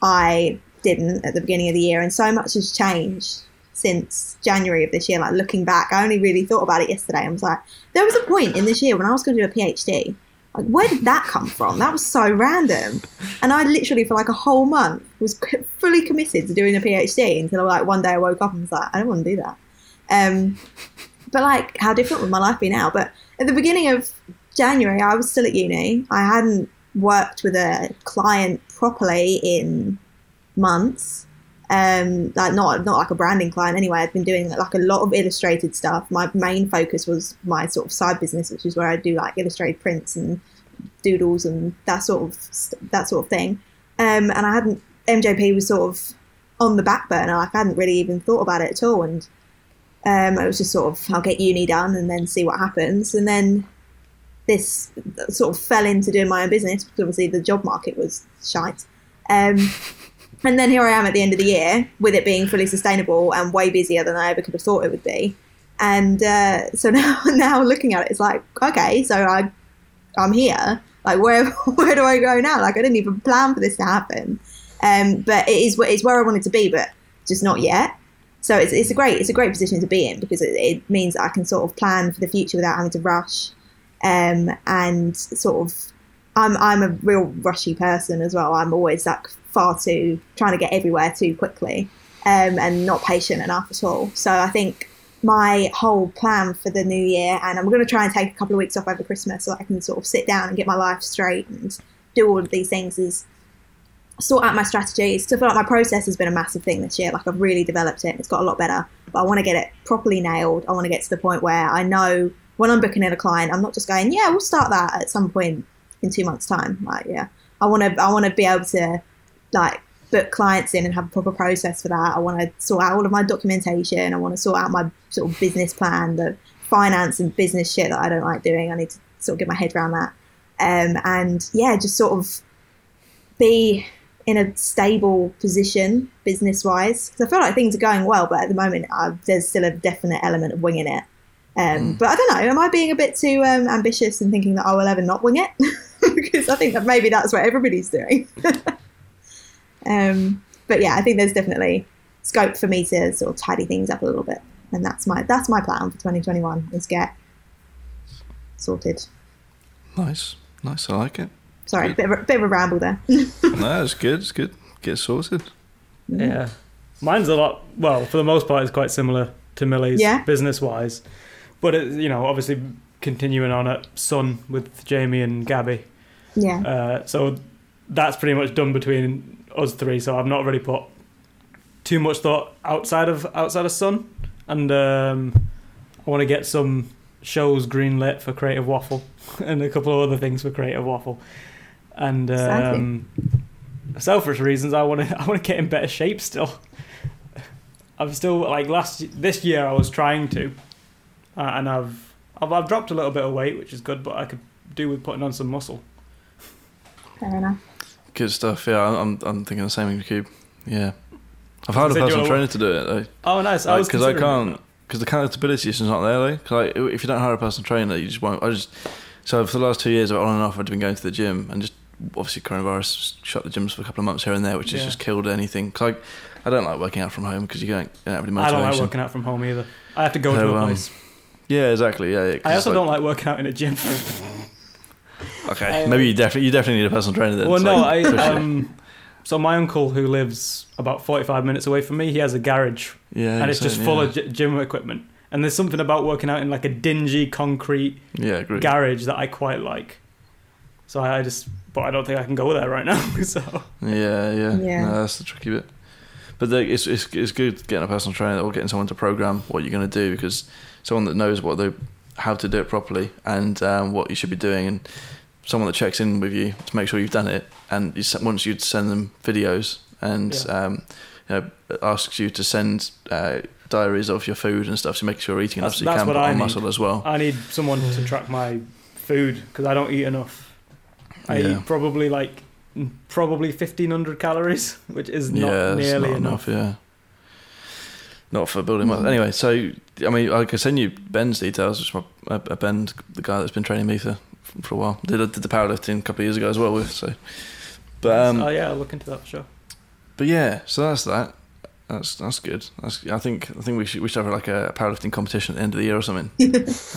I didn't at the beginning of the year, and so much has changed since January of this year. Like looking back, I only really thought about it yesterday. I was like, there was a point in this year when I was going to do a PhD. Like, where did that come from? That was so random. And I literally, for like a whole month, was fully committed to doing a PhD until like one day I woke up and was like, I don't want to do that. Um, but like, how different would my life be now? But at the beginning of January, I was still at uni. I hadn't worked with a client properly in months. Um, like not not like a branding client anyway. I've been doing like a lot of illustrated stuff. My main focus was my sort of side business, which is where I do like illustrated prints and doodles and that sort of that sort of thing. Um, and I hadn't MJP was sort of on the back burner. Like I hadn't really even thought about it at all. And um, it was just sort of I'll get uni done and then see what happens. And then this sort of fell into doing my own business because obviously the job market was shite. Um, and then here I am at the end of the year with it being fully sustainable and way busier than I ever could have thought it would be. And uh, so now, now looking at it, it's like, okay, so I, I'm here. Like, where, where do I go now? Like, I didn't even plan for this to happen. Um, but it is, it's where I wanted to be, but just not yet. So it's, it's a great, it's a great position to be in because it, it means that I can sort of plan for the future without having to rush. Um, and sort of I'm I'm a real rushy person as well. I'm always like far too trying to get everywhere too quickly, um, and not patient enough at all. So I think my whole plan for the new year, and I'm going to try and take a couple of weeks off over Christmas so I can sort of sit down and get my life straight and do all of these things. Is sort out my strategies. Feel like my process has been a massive thing this year. Like I've really developed it. It's got a lot better. But I want to get it properly nailed. I want to get to the point where I know when I'm booking in a client, I'm not just going, yeah, we'll start that at some point in two months' time. Like, yeah, I want to, I want to be able to, like, book clients in and have a proper process for that. I want to sort out all of my documentation. I want to sort out my sort of business plan, the finance and business shit that I don't like doing. I need to sort of get my head around that. Um, and yeah, just sort of be in a stable position business wise. Because I feel like things are going well, but at the moment, uh, there's still a definite element of winging it. Um, But I don't know. Am I being a bit too um, ambitious and thinking that I will ever not wing it? because I think that maybe that's what everybody's doing. um, but yeah, I think there's definitely scope for me to sort of tidy things up a little bit, and that's my that's my plan for 2021 is get sorted. Nice, nice. I like it. Sorry, bit of a, bit of a ramble there. no, it's good. It's good. Get sorted. Yeah. Mine's a lot, well, for the most part, it's quite similar to Millie's Yeah. business wise. But, it, you know, obviously continuing on at Sun with Jamie and Gabby. yeah, Uh, so that's pretty much done between us three. So I've not really put too much thought outside of outside of Sun, and um, I want to get some shows greenlit for Creative Waffle and a couple of other things for Creative Waffle. And um, selfish reasons, I want to I want to get in better shape still. I'm still like last this year I was trying to, uh, and I've, I've I've dropped a little bit of weight, which is good, but I could do with putting on some muscle. fair enough. Good stuff. Yeah, I'm. I'm thinking the same with Cube. Yeah, I've hired a Said personal trainer to do it though. Oh, nice! I was because I can't because the accountability is not there though. 'Cause, like, if you don't hire a personal trainer, you just won't. I just so for the last two years, on and off, I've been going to the gym and just obviously coronavirus shut the gyms for a couple of months here and there, which has Yeah. just killed anything. 'Cause I, I don't like working out from home because you don't, you don't have any I don't like working out from home either. I have to go So, to a um, place. Yeah, exactly. Yeah, yeah I also like- don't like working out in a gym. Okay, um, maybe you definitely you definitely need a personal trainer then. well, so no, I push um. So my uncle, who lives about forty-five minutes away from me, he has a garage, yeah, and you're it's just full yeah. of gym equipment. And there's something about working out in like a dingy concrete yeah, garage that I quite like. So I just, but I don't think I can go there right now. So Yeah, yeah, Yeah. No, that's the tricky bit. But the, it's, it's it's good getting a personal trainer or getting someone to program what you're going to do because someone that knows what they how to do it properly and um, what you should be doing and someone that checks in with you to make sure you've done it and you, once you'd send them videos and Yeah. um, you know asks you to send uh, diaries of your food and stuff to make sure you're eating enough That's- so you that's can what put I on need. muscle as well. I need someone to track my food because I don't eat enough. I Yeah. eat probably like mm, probably fifteen hundred calories, which is not yeah, it's nearly not enough. enough. Yeah, not for building muscle. Anyway, so I mean, I can send you Ben's details, which my uh, uh, Ben, the guy that's been training me for for a while, did did the powerlifting a couple of years ago as well with. So, but um, oh yeah, I'll look into that for sure. but yeah, so that's that. That's that's good. That's, I think I think we should we should have like a powerlifting competition at the end of the year or something.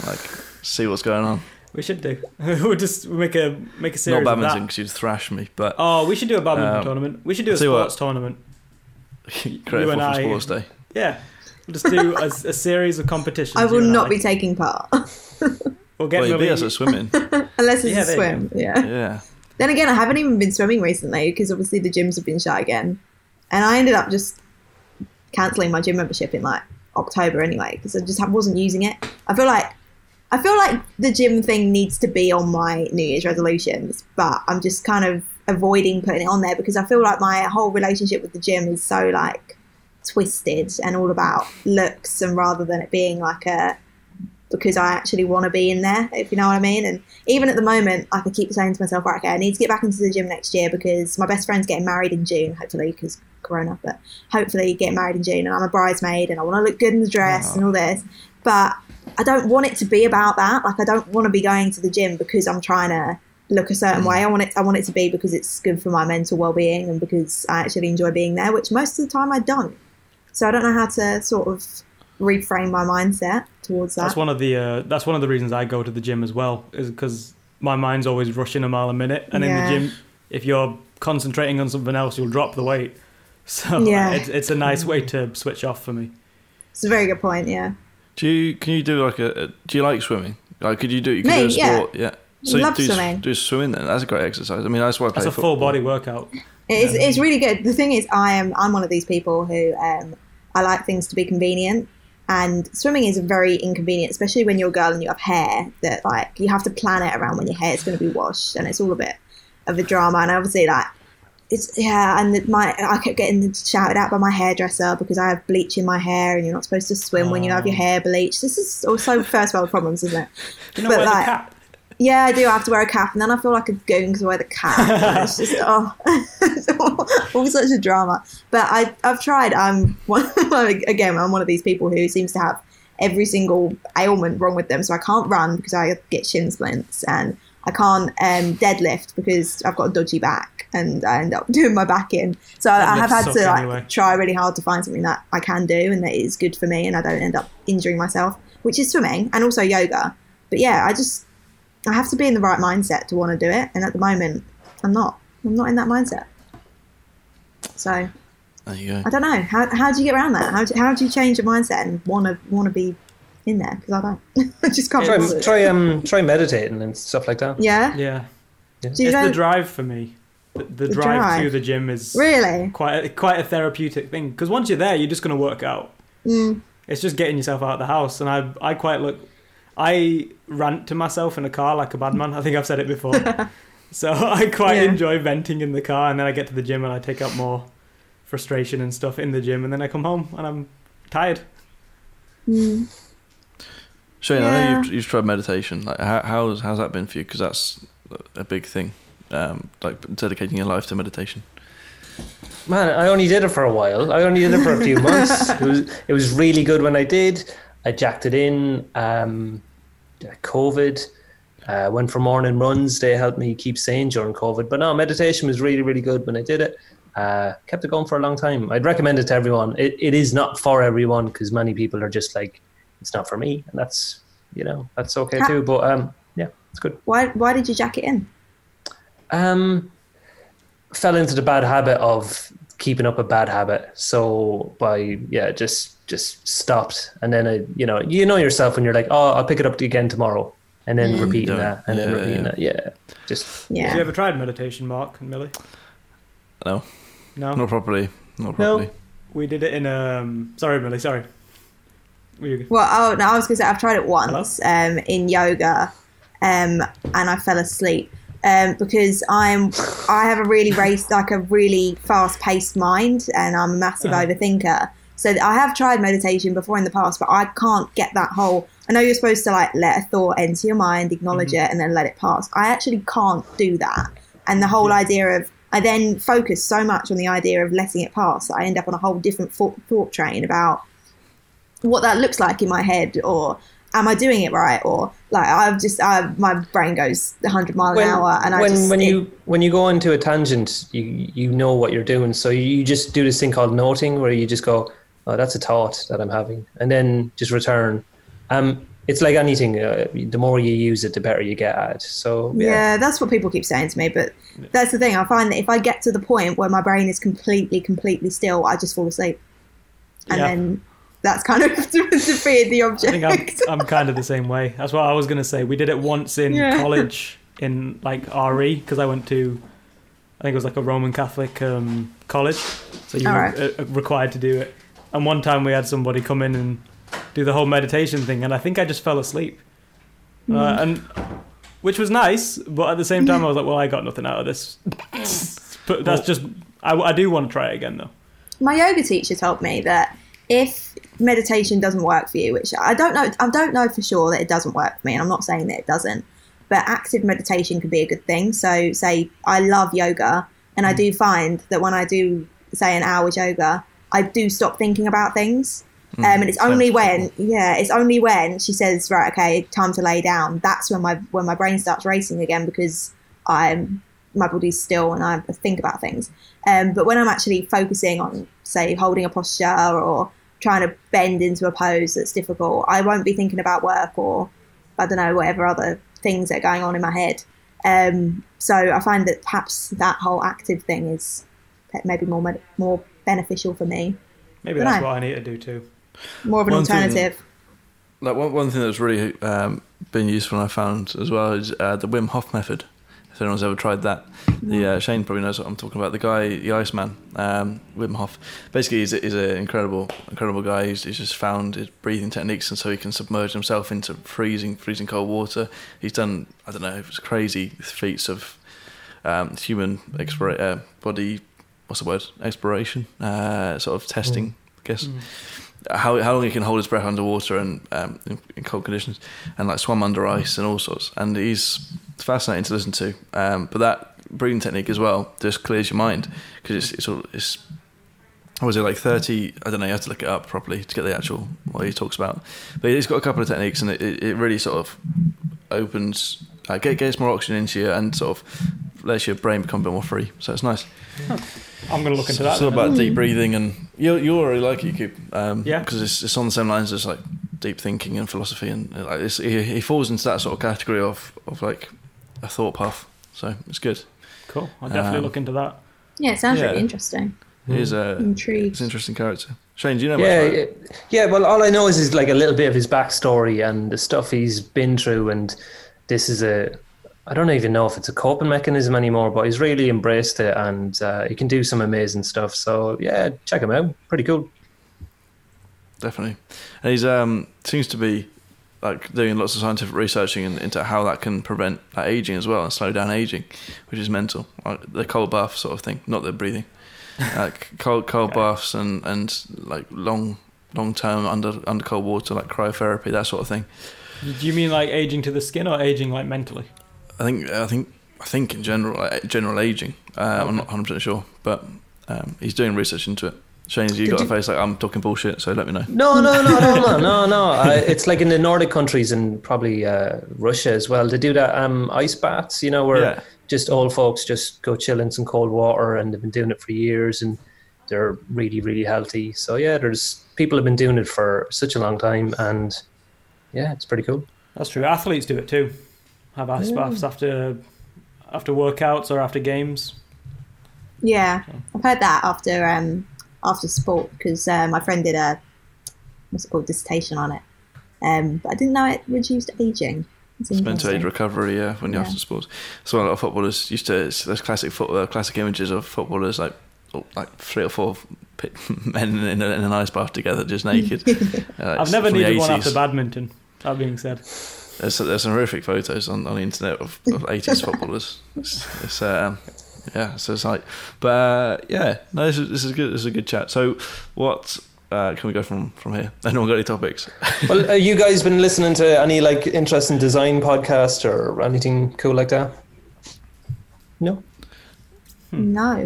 like see what's going on. We should do. we'll just make a make a series Not of badminton that. because you'd thrash me, but Oh, we should do a badminton Um, tournament. We should do a tell you what. sports tournament. create you a and I- sports day. Yeah, we'll just do a, a series of competitions. I will not I. be taking part We'll get Well, you beat Millie- us at swimming. unless it's Yeah, a swim. Yeah. yeah. Then again, I haven't even been swimming recently because obviously the gyms have been shut again, and I ended up just cancelling my gym membership in like October anyway because I just wasn't using it. I feel like I feel like the gym thing needs to be on my New Year's resolutions, but I'm just kind of avoiding putting it on there because I feel like my whole relationship with the gym is so like twisted and all about looks and rather than it being like a because I actually want to be in there, if you know what I mean. And even at the moment, like I keep saying to myself, right, okay, I need to get back into the gym next year because my best friend's getting married in June, hopefully, because Corona, but hopefully getting married in June, and I'm a bridesmaid, and I want to look good in the dress and all this. But I don't want it to be about that. Like I don't want to be going to the gym because I'm trying to look a certain way. Mm. I want it. I want it to be because it's good for my mental well-being and because I actually enjoy being there, which most of the time I don't. So I don't know how to sort of reframe my mindset towards that. That's one of the uh, that's one of the reasons I go to the gym as well, is because my mind's always rushing a mile a minute, and Yeah. in the gym, if you're concentrating on something else, you'll drop the weight. So Yeah. it's it's a nice way to switch off for me. It's a very good point. Yeah. Do you can you do like a, a do you like swimming? Like could you do you could Me, do a yeah. sport? Yeah. So Love do, swimming. do swimming then. That's a great exercise. I mean that's why I play That's a football. full body workout. It's, it's really good. The thing is, I am I'm one of these people who um, I like things to be convenient, and swimming is very inconvenient, especially when you're a girl and you have hair that like you have to plan it around when your hair is going to be washed, and it's all a bit of a drama. And obviously, like it's yeah, and my I kept getting shouted at by my hairdresser because I have bleach in my hair, and you're not supposed to swim when you have your Oh. hair bleached. This is also first world problems, isn't it? Do you know But like- the cap? Yeah, I do. I have to wear a cap, and then I feel like a goon because I wear the cap. It's just oh, it's all, all such a drama. But I, I've tried. I'm one, again. I'm one of these people who seems to have every single ailment wrong with them. So I can't run because I get shin splints, and I can't um, deadlift because I've got a dodgy back, and I end up doing my back in. So I have had to like anyway. try really hard to find something that I can do and that is good for me, and I don't end up injuring myself, which is swimming and also yoga. But yeah, I just I have to be in the right mindset to want to do it, and at the moment, I'm not. I'm not in that mindset. So There you go. I don't know how how do you get around that? How do, how do you change your mindset and want to want to be in there? Because I don't. I just can't. Try, try um try meditating and stuff like that. Yeah, Yeah, do you it's know? the drive for me. The, the, The drive, drive. to the gym is really? quite a, quite a therapeutic thing because once you're there, you're just going to work out. Mm. It's just getting yourself out of the house, and I I quite look. I rant to myself in a car like a bad man. I think I've said it before. so I quite Yeah. enjoy venting in the car, and then I get to the gym and I take out more frustration and stuff in the gym, and then I come home and I'm tired. Mm. Shane, I know you've, you've tried meditation. Like, how, how's how's that been for you? Because that's a big thing. Um, like dedicating your life to meditation. Man, I only did it for a while. I only did it for a few months. It was it was really good when I did. I jacked it in. Um, COVID. Uh, went for morning runs. They helped me keep sane during COVID. But no, meditation was really really good when I did it. Uh, kept it going for a long time. I'd recommend it to everyone. It, it is not for everyone because many people are just like, it's not for me, and that's you know that's okay Ha- too. But um, yeah, it's good. Why why did you jack it in? Um, fell into the bad habit of keeping up a bad habit. So by yeah, just just stopped, and then I, you know, you know yourself when you're like, oh, I'll pick it up again tomorrow, and then repeating Mm. that, and then Yeah, repeating yeah. that. Yeah, just Yeah. Have you ever tried meditation, Mark and Millie? No, No. not properly. Not No. properly. We did it in um. Sorry, Millie. Sorry. You- Well, oh no, I was going to say I've tried it once um, in yoga, um, and I fell asleep um, because I'm I have a really race like a really fast paced mind, and I'm a massive Uh-huh. overthinker. So I have tried meditation before in the past, but I can't get that whole. I know you're supposed to like let a thought enter your mind, acknowledge mm-hmm. it, and then let it pass. I actually can't do that, and the whole idea of I then focus so much on the idea of letting it pass that I end up on a whole different thought, thought train about what that looks like in my head or am I doing it right or like I've just I, my brain goes 100 miles an hour and I when just when it- you when you go into a tangent, you you know what you're doing. So you just do this thing called noting, where you just go, "Oh, that's a thought that I'm having," and then just return. Um, it's like anything. Uh, the more you use it, the better you get at it. So yeah. yeah, that's what people keep saying to me but that's the thing I find that if I get to the point where my brain is completely completely still I just fall asleep and Yeah. then that's kind of defeated the object. I think I'm, object I'm kind of the same way. That's what I was going to say. We did it once in Yeah. college in like RE because I went to, I think it was like a Roman Catholic um, college. So you were Alright. uh, required to do it. And one time we had somebody come in and do the whole meditation thing, and I think I just fell asleep. Hmm. Uh, and which was nice, but at the same time I was like, well, I got nothing out of this. but that's just, I, I do want to try it again though. my yoga teacher told me that if meditation doesn't work for you, which I don't know, I don't know for sure that it doesn't work for me, and I'm not saying that it doesn't, but active meditation can be a good thing. So, say I love yoga, and I do find that when I do say an hour's yoga, I do stop thinking about things. Um, and it's only cool. when, yeah, it's only when she says, right, okay, time to lay down. That's when my when my brain starts racing again because I'm my body's still and I think about things. Um, but when I'm actually focusing on, say, holding a posture or trying to bend into a pose that's difficult, I won't be thinking about work or I don't know whatever other things that are going on in my head. Um, so I find that perhaps that whole active thing is maybe more med- more beneficial for me, Maybe Dunno. that's what I need to do too. more of an One thing- alternative. Like one, one thing that's really um, been useful and I found as well is uh, the Wim Hof method. If anyone's ever tried that, the uh, Shane probably knows what I'm talking about. The guy, the Iceman, um, Wim Hof. Basically, he's, he's an incredible, incredible guy. He's, he's just found his breathing techniques, and so he can submerge himself into freezing, freezing cold water. He's done, I don't know, it's crazy feats of um, human expira- uh, body. What's the word? Exploration, uh, sort of testing, I guess how how long he can hold his breath underwater and um, in, in cold conditions, and like swam under ice and all sorts. And he's fascinating to listen to. Um, but that breathing technique as well just clears your mind because it's it's all it's. What was it like thirty? I don't know. You have to look it up properly to get the actual what he talks about. But he's got a couple of techniques, and it, it, really sort of opens, uh, gets more oxygen into you, and sort of lets your brain become a bit more free. So it's nice. I'm going to look into that. It's all then. about deep breathing, and you you already like it, Coop. Um, Yeah. because it's, it's on the same lines as like deep thinking and philosophy, and uh, like it's, he, he falls into that sort of category of of like a thought path. So it's good. Cool. I'll definitely Um, look into that. Yeah, it sounds yeah. really interesting. He's a Intrigued. he's an interesting character. Shane, do you know much yeah, about it? yeah, yeah. Well, all I know is is like a little bit of his backstory and the stuff he's been through, and this is a. I don't even know if it's a coping mechanism anymore, but he's really embraced it, and uh, he can do some amazing stuff. So yeah, check him out. Pretty cool. Definitely, and he's um seems to be like doing lots of scientific researching in, into how that can prevent like, aging as well and slow down aging, which is mental. Like, the cold bath sort of thing, not the breathing. like cold cold baths and and like long long term under under cold water like cryotherapy that sort of thing. Do you mean like aging to the skin or aging like mentally? I think I think I think in general general aging. Uh, I'm not 100 percent sure, but um, he's doing research into it. Shane's you Did got a face like I'm talking bullshit, so let me know. No, no, no, no, no, no, no. I, it's like in the Nordic countries and probably uh, Russia as well. They do that um, ice baths, you know, where Yeah. just old folks just go chill in some cold water, and they've been doing it for years, and they're really, really healthy. So yeah, there's people have been doing it for such a long time, and yeah, it's pretty cool. That's true. Athletes do it too. Have ice baths after after workouts or after games. Yeah, I've heard that after um after sport because uh, my friend did a what's it called dissertation on it. Um, but I didn't know it reduced aging. It's It's mental interesting. age recovery, yeah, when you're Yeah. after sports. So a lot of footballers used to it's those classic foot, uh, classic images of footballers like oh, like three or four men in, a, in an ice bath together, just naked. Uh, I've never needed one after badminton. That being said, There's, there's some horrific photos on, on the internet of, of 80s footballers. It's, it's um, yeah, so it's like, but uh, yeah, no, this is, this is good. This is a good chat. So, what uh, can we go from from here? Anyone got any topics? Well, have you guys been listening to any like interesting design podcast or anything cool like that? No. No.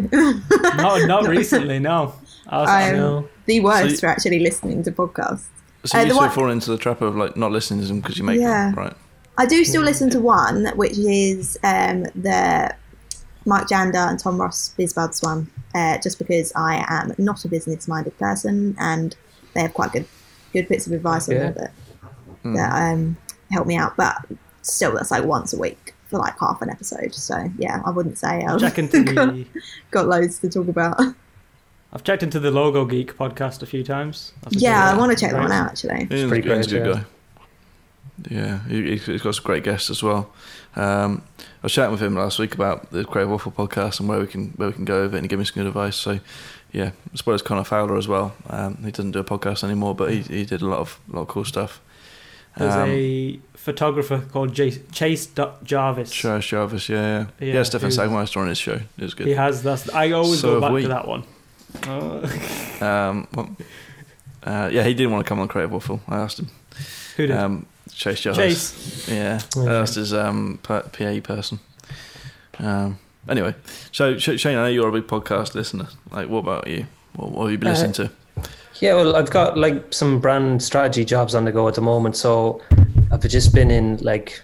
not not recently. No, I was, I'm No. the worst So- for actually listening to podcasts. So Uh, you the still one- fall into the trap of like not listening to them because you make Yeah. them, right? I do still listen to one, which is um, the Mike Janda and Tom Ross BizBuds one, uh, just because I am not a business-minded person, and they have quite good good bits of advice on Yeah. there that, that um, help me out. But still, that's like once a week for like half an episode. So yeah, I wouldn't say I've check into the. got loads to talk about. I've checked into the Logo Geek podcast a few times. That's a yeah, I want to check that one out actually. Ian's, pretty Ian's a great, good guy. Yeah, he, he's got some great guests as well. Um, I was chatting with him last week about the Creative Waffle podcast and where we can where we can go with it, and he gave me some good advice. So, yeah, as well as Connor Fowler as well. Um, he doesn't do a podcast anymore, but he, he did a lot of lot of cool stuff. There's Um, a photographer called J- Chase D- Jarvis. Charles Jarvis, yeah, yeah, Yeah, yeah. Stefan who's- Sagmeister on his show. It was good. He has that's. I always So go back we. to that one. Oh. Um, well, uh, yeah, he didn't want to come on Creative Waffle. I asked him. Who did? Um, Chase Jarvis. Chase. Yeah, Okay. that's his um, pa- PA person. Um, anyway, so Sh- Shane, I know you're a big podcast listener. Like, what about you? What, what have you been Uh, listening to? Yeah, well, I've got like some brand strategy jobs on the go at the moment, so I've just been in like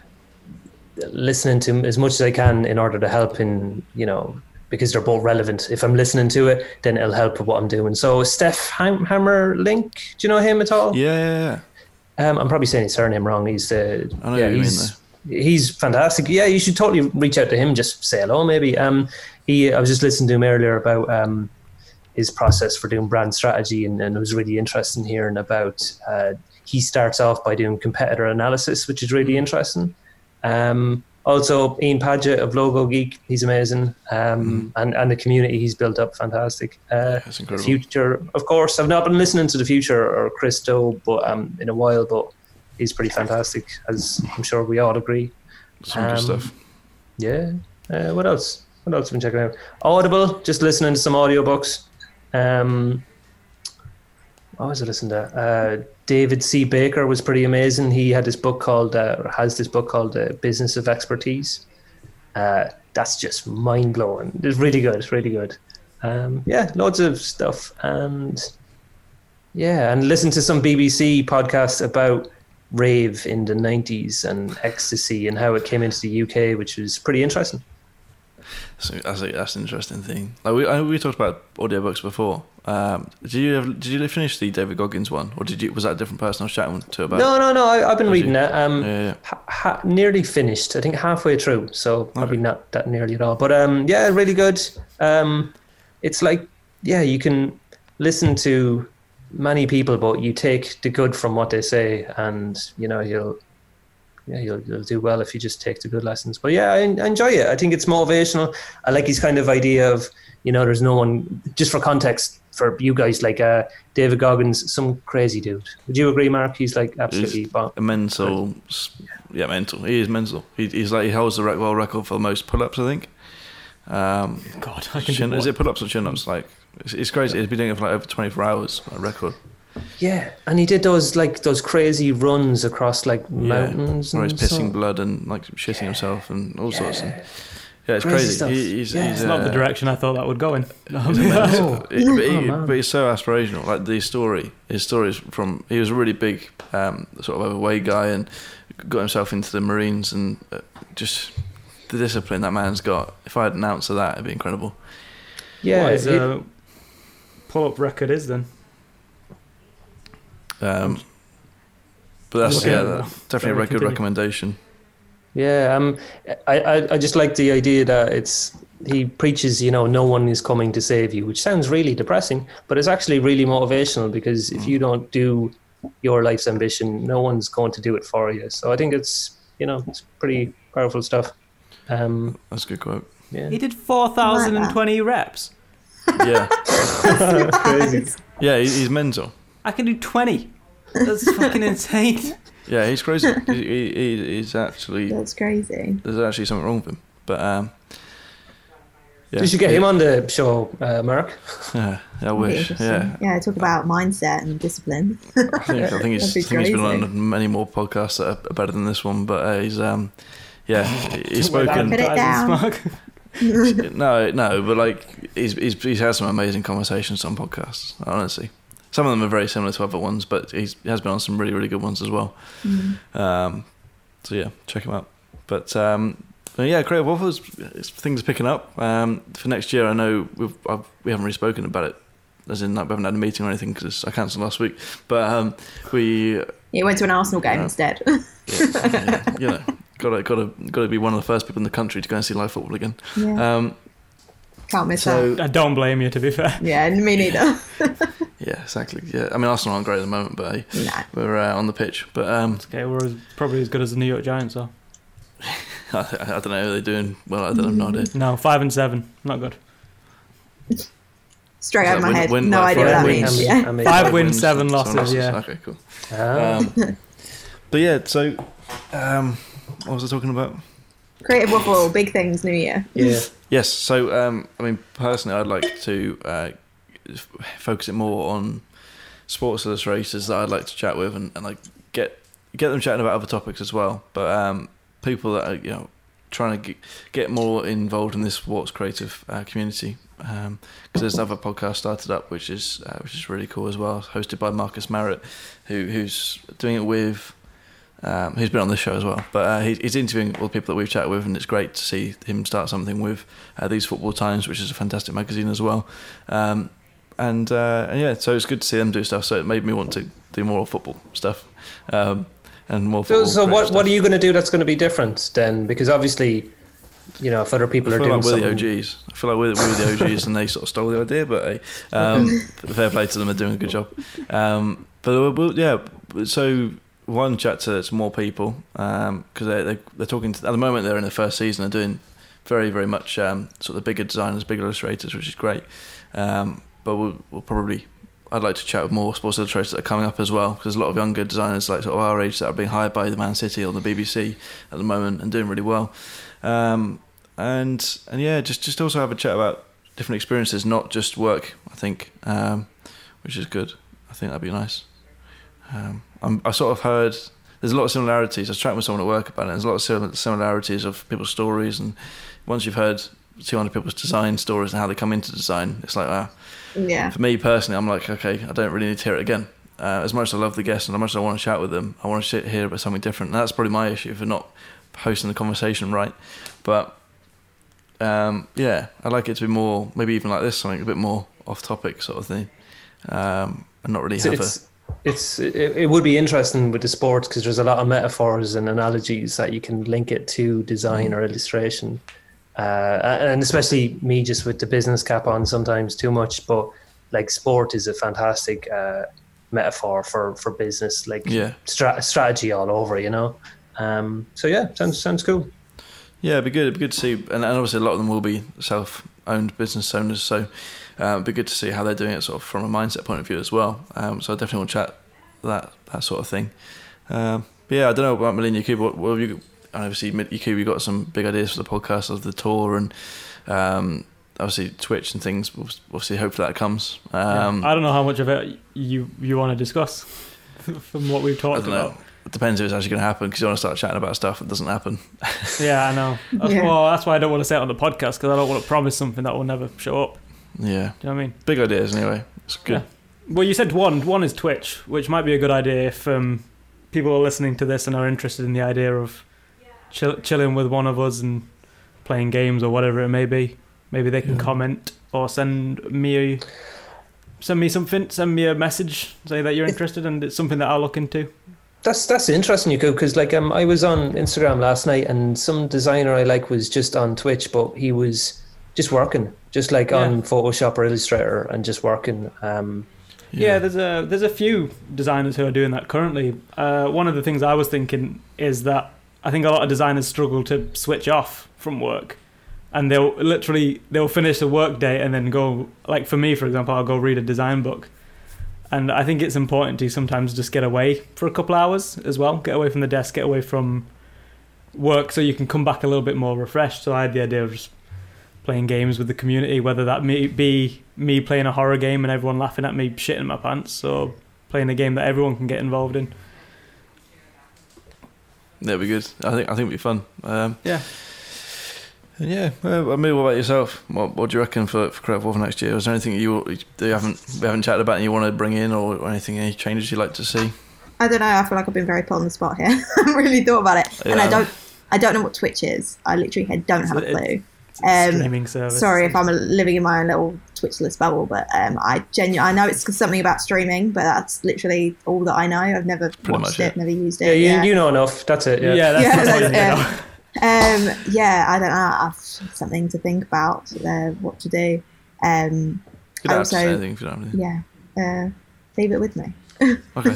listening to as much as I can in order to help in you know because they're both relevant. If I'm listening to it, then it'll help with what I'm doing. So Steph Ham- Hammer Link, do you know him at all? Yeah, yeah, yeah. Um, I'm probably saying his surname wrong. He's uh, I know yeah, you mean, he's he's fantastic. Yeah, you should totally reach out to him. Just say hello, maybe. Um, he I was just listening to him earlier about um his process for doing brand strategy, and, and it was really interesting hearing about. Uh, he starts off by doing competitor analysis, which is really interesting. Um, also, Ian Paget of Logo Geek, he's amazing, um, and and the community he's built up, fantastic. Uh, That's incredible. Futur, of course. I've not been listening to the Futur or Chris Do, but um, in a while. But he's pretty fantastic, as I'm sure we all agree. Some good um, stuff. Yeah. Uh, what else? What else have been checking out? Audible, just listening to some audiobooks. Um, what was I listening to? Uh, David C. Baker was pretty amazing. He had this book called, uh, or has this book called uh, Business of Expertise. Uh, that's just mind blowing. It's really good. It's really good. Um, yeah, loads of stuff. And yeah, and listen to some BBC podcasts about rave in the 90s and ecstasy and how it came into the UK, which was pretty interesting. So that's, a, that's an interesting thing. Like we I, we talked about audiobooks before. Um, did you have, did you finish the David Goggins one, or did you was that a different person I was chatting to about? No, no, no. I, I've been reading you? it. Um, Yeah, yeah. ha- ha- nearly finished. I think halfway through, so probably not that nearly at all. But um, yeah, really good. Um, it's like yeah, you can listen to many people, but you take the good from what they say, and you know you'll yeah you'll, you'll do well if you just take the good lessons. But yeah, I, I enjoy it. I think it's motivational. I like his kind of idea of you know there's no one just for context for you guys like uh, David Goggins, some crazy dude. Would you agree, Mark? He's like absolutely bon- A mental, yeah, mental. He is mental. He, he's like he holds the world record for the most pull-ups, I think. Um, God, I can chin, is it pull-ups or chin-ups? Like it's, it's crazy. He's been doing it for like over twenty-four hours. A record. Yeah, and he did those like those crazy runs across like Yeah, mountains. where he's and pissing so- blood and like shitting himself and all sorts. And, Yeah. yeah, it's Crazy crazy. He, he's, Yeah. he's It's not the uh, direction I thought that would go in. He's No. it- but, he, Oh, but he's so aspirational. Like the story, his story is from. He was a really big, um, sort of overweight guy, and got himself into the Marines, and uh, just the discipline that man's got. If I had an ounce of that, it'd be incredible. Yeah, what his uh, pull-up record is then. Um, but that's yeah, that- definitely a Sorry, very good recommendation. Yeah. Um, I, I I just like the idea that it's he preaches. You know, no one is coming to save you, which sounds really depressing, but it's actually really motivational because if you don't do your life's ambition, no one's going to do it for you. So I think it's you know, it's pretty powerful stuff. Um, That's a good quote. yeah. He did 4,020 reps. Yeah, crazy. yeah, he's mental. I can do 20. That's fucking insane. Yeah, he's crazy. he, he, he- he's actually That's crazy. there's actually something wrong with him. But um, yeah, You should get him on the show, uh, Mark. Yeah, I wish. Yeah, yeah. Talk about mindset and discipline. I think I think he's, be I think he's been on many more podcasts that are better than this one. But uh, he's um, yeah, he's Put spoken. it down. Mark. No, no, but like he's, he's he's had some amazing conversations on podcasts. Honestly, some of them are very similar to other ones, but he's, he has been on some really really good ones as well. Um, so yeah, check him out. But um, yeah, Creative Waffles, things are picking up. Um, for next year, I know we've I've, we haven't really spoken about it, as in like, we haven't had a meeting or anything because I cancelled last week. But um, we He went to an Arsenal game Yeah. instead. yeah, you know, gotta gotta gotta be one of the first people in the country to go and see live football again. yeah. Um, Can't miss so that. I don't blame you, to be fair. Yeah, me neither. yeah, exactly. Yeah, I mean Arsenal aren't great at the moment, but hey, no. we're uh, on the pitch. But um, Okay, we're as, probably as good as the New York Giants, are. I, I don't know. Are they doing well? I don't have no idea. No, five and seven. Not good. Straight Is out of my win- head. win- no like idea what that five means. Yeah. I mean, Five wins, seven losses, yeah. Okay, cool. Ah. Um, but yeah, so um, what was I talking about? Creative Waffle, big things, New Year. yeah. Yes. So, um, I mean, personally, I'd like to uh, f- focus it more on sports illustrators that I'd like to chat with, and, and like get get them chatting about other topics as well. But um, people that are you know trying to get, more involved in this sports creative uh, community. Because there's another podcast started up, which is uh, which is really cool as well, hosted by Marcus Marritt, who who's doing it with um, who's been on this show as well. But uh, he, he's interviewing all the people that we've chatted with, and it's great to see him start something with uh, these Football Times, which is a fantastic magazine as well. Um, and, uh, and yeah, so it's good to see them do stuff. So it made me want to do more football stuff um, and more. So, Football so what, what are you going to do that's going to be different then? Because obviously, you know, if other people I are feel doing like we're something, the OGs. I feel like we're, we're the OGs, and they sort of stole the idea. But um, fair play to them; they're doing a good job. Um, but we'll, we'll- yeah, so one chat to some more people because they, they they're talking to, at the moment. They're in the first season. They're doing very very much um, sort of the bigger designers, bigger illustrators, which is great. Um, but we'll, we'll probably. I'd like to chat with more sports illustrators that are coming up as well, because a lot of younger designers like sort of our age that are being hired by the Man City or the BBC at the moment and doing really well. Um, and and yeah, just just also have a chat about different experiences, not just work. I think, um, which is good. I think that'd be nice. Um, I'm, I sort of heard there's a lot of similarities. I was chatting with someone at work about it. There's a lot of similarities of people's stories, and once you've heard 200 people's design stories and how they come into design, it's like, ah, Yeah. for me personally, I'm like, okay, I don't really need to hear it again. Uh, as much as I love the guests and as much as I want to chat with them, I want to sit here about something different. And that's probably my issue for not hosting the conversation right. But um, yeah, I'd like it to be more, maybe even like this, something a bit more off topic sort of thing, um, and not really it's, have a. it's, it, it would be interesting with the sports because there's a lot of metaphors and analogies that you can link it to design or illustration. Uh, and especially me just with the business cap on sometimes too much, but like sport is a fantastic uh, metaphor for, for business, like Yeah. stra- strategy all over, you know? Um, so yeah, sounds, sounds cool. Yeah, it'd be good. It'd be good to see, and, and obviously a lot of them will be self-owned business owners, so uh, it'd be good to see how they're doing it, sort of from a mindset point of view as well. Um, so I definitely want to chat that that sort of thing. Um, but yeah, I don't know about Millennium Cube. What, what have you? and Obviously, Cube, you got some big ideas for the podcast of the tour and um, obviously Twitch and things. We'll, we'll see. Hopefully that comes. Um, I don't know how much of it you you want to discuss from what we've I talked don't know. about. It depends if it's actually going to happen because you want to start chatting about stuff that doesn't happen. Yeah, I know. That's, Yeah. Well, that's why I don't want to say it on the podcast because I don't want to promise something that will never show up. Yeah, Do you know what I mean? big ideas anyway. It's good. Yeah. Well, you said one. One is Twitch, which might be a good idea if um, people are listening to this and are interested in the idea of chill- chilling with one of us and playing games or whatever it may be. Maybe they can Yeah. comment or send me a, send me something, send me a message, say that you're interested, and it's something that I'll look into. That's that's interesting, you could because like um I was on Instagram last night and some designer I like was just on Twitch, but he was just working, just like on Photoshop or Illustrator and just working. Um, Yeah. there's a there's a few designers who are doing that currently. Uh, one of the things I was thinking is that I think a lot of designers struggle to switch off from work, and they'll literally they'll finish a work day and then go like for me, for example, I'll go read a design book, and I think it's important to sometimes just get away for a couple hours as well, get away from the desk, get away from work, so you can come back a little bit more refreshed. So I had the idea of just playing games with the community, whether that may be me playing a horror game and everyone laughing at me shitting my pants, or playing a game that everyone can get involved in. That'd be good. I think I think it'd be fun. Um, Yeah. and yeah. Well, I mean, what about yourself? What, what do you reckon for for Correct for next year? Is there anything you that you haven't we haven't chatted about and you want to bring in, or, or anything any changes you'd like to see? I don't know. I feel like I've been very put on the spot here. I haven't really thought about it, and I don't. I don't know what Twitch is. I literally don't have a clue. Um, Streaming service. sorry if I'm living in my own little Twitchless bubble, but um, I genu- I know it's something about streaming, but that's literally all that I know. I've never Pretty watched it, it. never used it. Yeah, you, yeah. you know enough. That's it. Yeah, Yeah. that's, Yeah, that's all you that's- need to know. Um, yeah, I don't know. I've something to think about. Uh, what to do. Um, You don't to say Also- anything if you don't. Yeah, uh, leave it with me. Okay.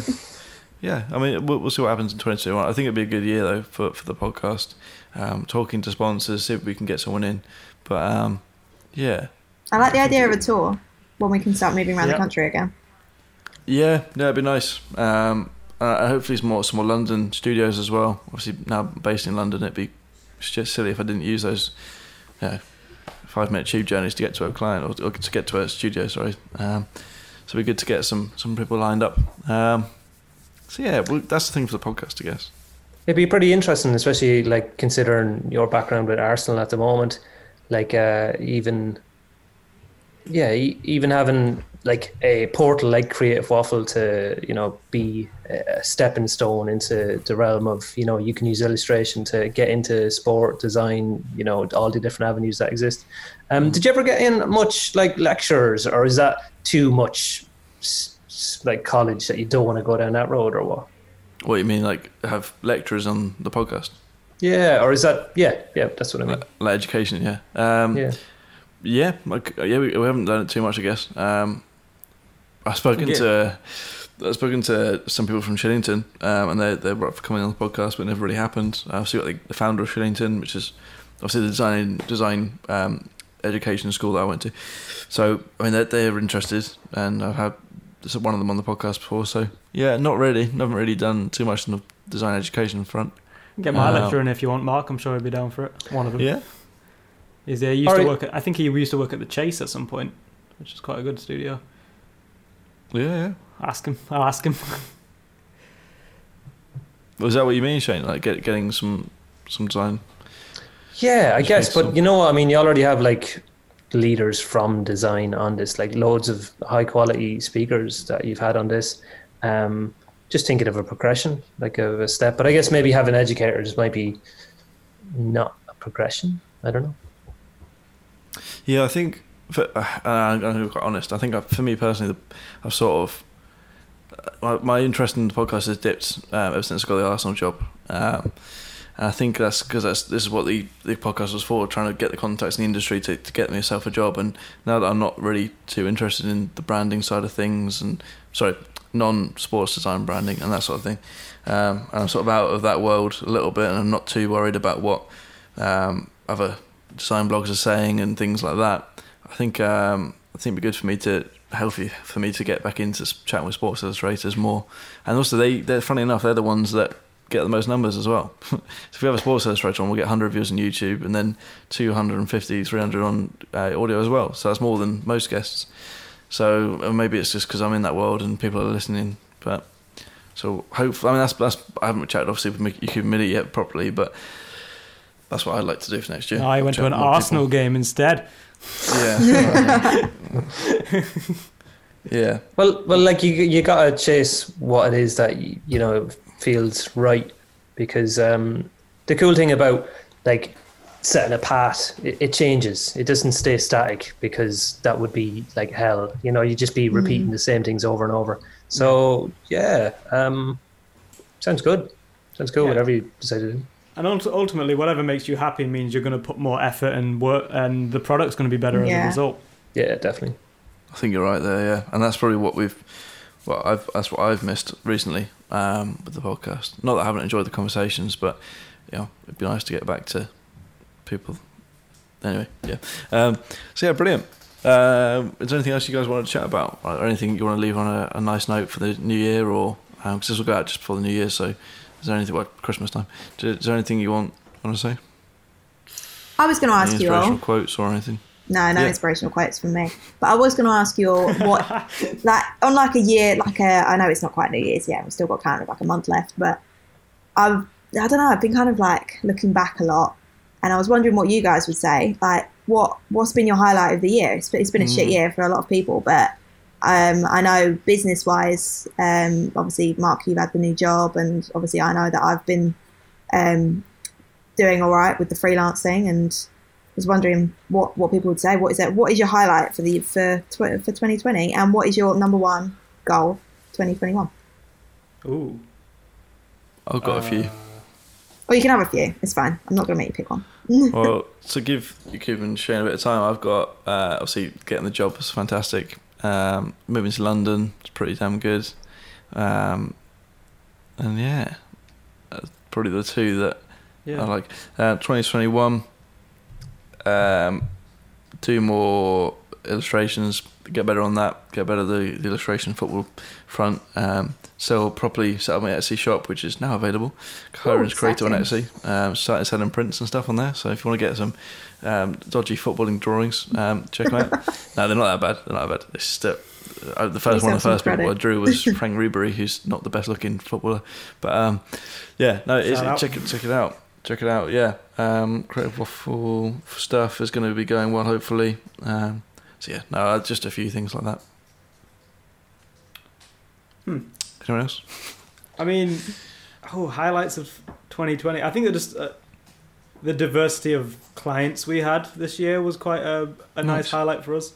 yeah, I mean, we'll, we'll see what happens in 2021. I think it'd be a good year though for for the podcast. Um, talking to sponsors, see if we can get someone in. But um, yeah, I like the idea of a tour when we can start moving around Yeah. the country again. yeah, no, it'd be nice. Um, uh, hopefully, some more some more London studios as well. Obviously, now based in London, it'd be just silly if I didn't use those, you know, five minute tube journeys to get to a client or, or to get to a studio. Sorry. Um, so it'd be good to get some some people lined up. Um, so yeah, well, that's the thing for the podcast, I guess. It'd be pretty interesting, especially like considering your background with Arsenal at the moment. Like uh, even, yeah, even having like a portal like Creative Waffle to you know be a stepping stone into the realm of you know you can use illustration to get into sport design. You know all the different avenues that exist. Um, did you ever get in much like lectures, or is that too much? Like college that you don't want to go down that road, or what? What you mean, like have lecturers on the podcast, Yeah, or is that yeah, yeah, that's what I mean. like, like education? Yeah, um, Yeah. yeah, like, yeah. We, we haven't done it too much, I guess. Um, I've spoken Yeah. to I've spoken to some people from Shillington, um, and they they were up for coming on the podcast, but it never really happened. I've seen like the founder of Shillington, which is obviously the design design um, education school that I went to. So I mean, they're, they're interested, and I've had one of them on the podcast before. So yeah, not really. Haven't really done too much on the design education front. Get my Uh, lecturer in if you want, Mark. I'm sure he'd be down for it. One of them. Yeah, He's, uh, he used Alright. to work at, I think he used to work at the Chase at some point, which is quite a good studio. yeah, yeah. Ask him. I'll ask him. Was that what you mean, Shane? Like get, getting some some design? Yeah, I guess, but sense. you know, what? I mean, you already have like leaders from design on this, like loads of high quality speakers that you've had on this. Um, just thinking of a progression, like of a step. But I guess maybe having educators might be not a progression. I don't know. Yeah, I think. For, uh, I'm going to be quite honest. I think I, for me personally, I've sort of uh, my, my interest in the podcast has dipped um, ever since I got the Arsenal job. Um, and I think that's because that's this is what the, the podcast was for, trying to get the contacts in the industry to, to get myself a job. And now that I'm not really too interested in the branding side of things, and sorry, non-sports design branding and that sort of thing, um, and I'm sort of out of that world a little bit, and I'm not too worried about what um, other design blogs are saying and things like that. I think um, I think it'd be good for me to healthy for me to get back into chatting with sports illustrators more, and also they they're funny enough they're the ones that get the most numbers as well. so if we have a sports illustrator on, we'll get 100 views on YouTube and then 250, 300 on uh, audio as well. So that's more than most guests. So uh, maybe it's just because I'm in that world and people are listening. But so hopefully, I mean that's that's I haven't chatted obviously with Mickey Committee yet properly, but that's what I'd like to do for next year. No, I went to an with more people. Arsenal game instead. Yeah. yeah. Well, well, like you, you gotta chase what it is that you, you know feels right, because um, the cool thing about like setting a path, it, it changes. It doesn't stay static because that would be like hell. You know, you'd just be repeating the same things over and over. So yeah, um, sounds good. Sounds cool. Yeah. Whatever you decide to do. And ultimately, whatever makes you happy means you're going to put more effort and work, and the product's going to be better as a result. Yeah, definitely. I think you're right there, yeah, and that's probably what we've, well, I've that's what I've missed recently um, with the podcast. Not that I haven't enjoyed the conversations, but know, it'd be nice to get back to people. Anyway, yeah. Um, so yeah, brilliant. Um, is there anything else you guys want to chat about, or anything you want to leave on a, a nice note for the new year, or because this will go out just before the new year? So, is there anything like Christmas time? Is there anything you want want to say? I was going to ask you all. quotes or anything? No, no Yeah. inspirational quotes from me. But I was going to ask you all what, like, on like a year, like a, I know it's not quite New Year's yet. We've still got kind of like a month left, but I've, I don't know. I've been kind of like looking back a lot, and I was wondering what you guys would say. Like, what what's been your highlight of the year? It's, been- it's been a shit year for a lot of people, but um, I know business wise, um, obviously, Mark, you've had the new job, and obviously, I know that I've been um, doing all right with the freelancing, and was wondering what, what people would say. What is it? What is your highlight for the for for 2020, and what is your number one goal 2021? Ooh. I've got a few. Uh, Or you can have a few. It's fine. I'm not going to make you pick one. well, to give you and Shane a bit of time, I've got uh, obviously getting the job was fantastic. Um, moving to London was pretty damn good, um, and yeah, that's probably the two that Yeah. I like. Uh, 2021, um, do more illustrations, get better on that, get better the, the illustration football front. Um, sell properly, set up my Etsy shop, which is now available. Kyron's Creator on. Etsy. Um, started selling prints and stuff on there. So if you want to get some um, dodgy footballing drawings, um, check them out. no, they're not that bad. They're not that bad. It's still, uh, the first Please one, the first people I drew was Franck Ribéry, who's not the best looking footballer. But um, yeah, no, it's, check it check it out. Check it out. Yeah, um, creative waffle stuff is going to be going well, hopefully. Um, so yeah, no, uh, just a few things like that. Hmm. Anyone else? I mean, oh, highlights of 2020. I think that just uh, the diversity of clients we had this year was quite a, a nice Nice. highlight for us.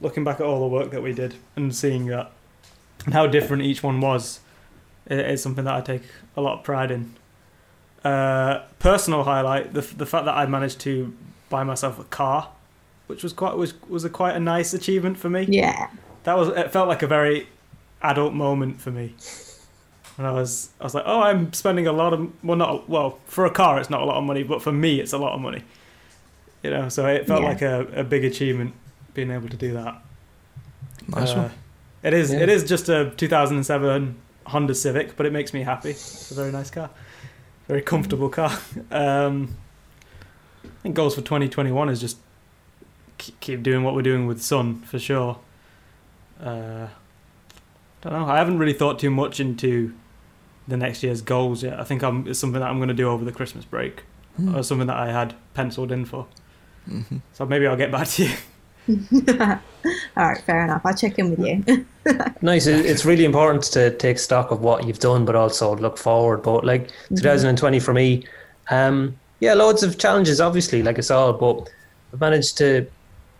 Looking back at all the work that we did and seeing that and how different each one was is something that I take a lot of pride in. Uh, personal highlight: the the fact that I managed to buy myself a car, which was quite was was a quite a nice achievement for me Yeah. that was it felt like a very adult moment for me and i was i was like oh i'm spending a lot of well not well for a car it's not a lot of money but for me it's a lot of money you know so it felt Yeah. like a, a big achievement being able to do that Nice Uh, one. it is Yeah. it is just a 2007 honda civic but it makes me happy it's a very nice car very comfortable car. Um i think goals for 2021 is just keep doing what we're doing with sun for sure. Uh don't know. I haven't really thought too much into the next year's goals yet. I think i'm it's something that i'm going to do over the christmas break Hmm. or something that i had penciled in for. Mhm. so maybe i'll get back to you All right, fair enough. I'll check in with you. Nice. It's really important to take stock of what you've done, but also look forward. But like 2020 for me, um, yeah, loads of challenges, obviously, like us all. But I've managed to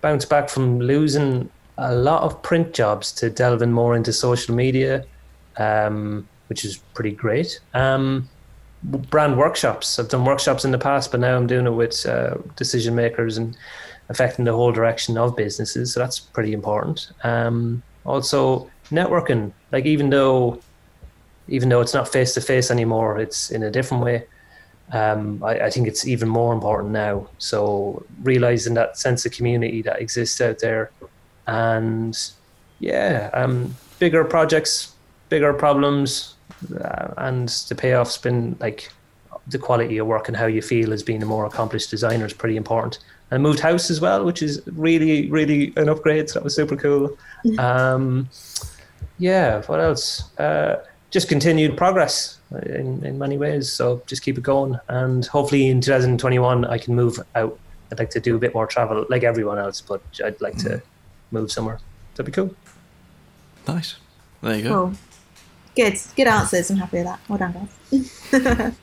bounce back from losing a lot of print jobs to delving more into social media, um, which is pretty great. Um, brand workshops. I've done workshops in the past, but now I'm doing it with uh, decision makers and affecting the whole direction of businesses. So that's pretty important. Um, also, networking. Like even though, even though it's not face to face anymore, it's in a different way. Um, I, I think it's even more important now. So realizing that sense of community that exists out there, and yeah, um, bigger projects, bigger problems, uh, and the payoff's been like the quality of work and how you feel as being a more accomplished designer is pretty important. I moved house as well, which is really, really an upgrade. So that was super cool. Um, yeah, what else? Uh, just continued progress in, in many ways. So just keep it going. And hopefully in 2021, I can move out. I'd like to do a bit more travel like everyone else, but I'd like to move somewhere. That'd be cool. Nice. There you go. Cool. Good. Good answers. I'm happy with that. Well done, guys.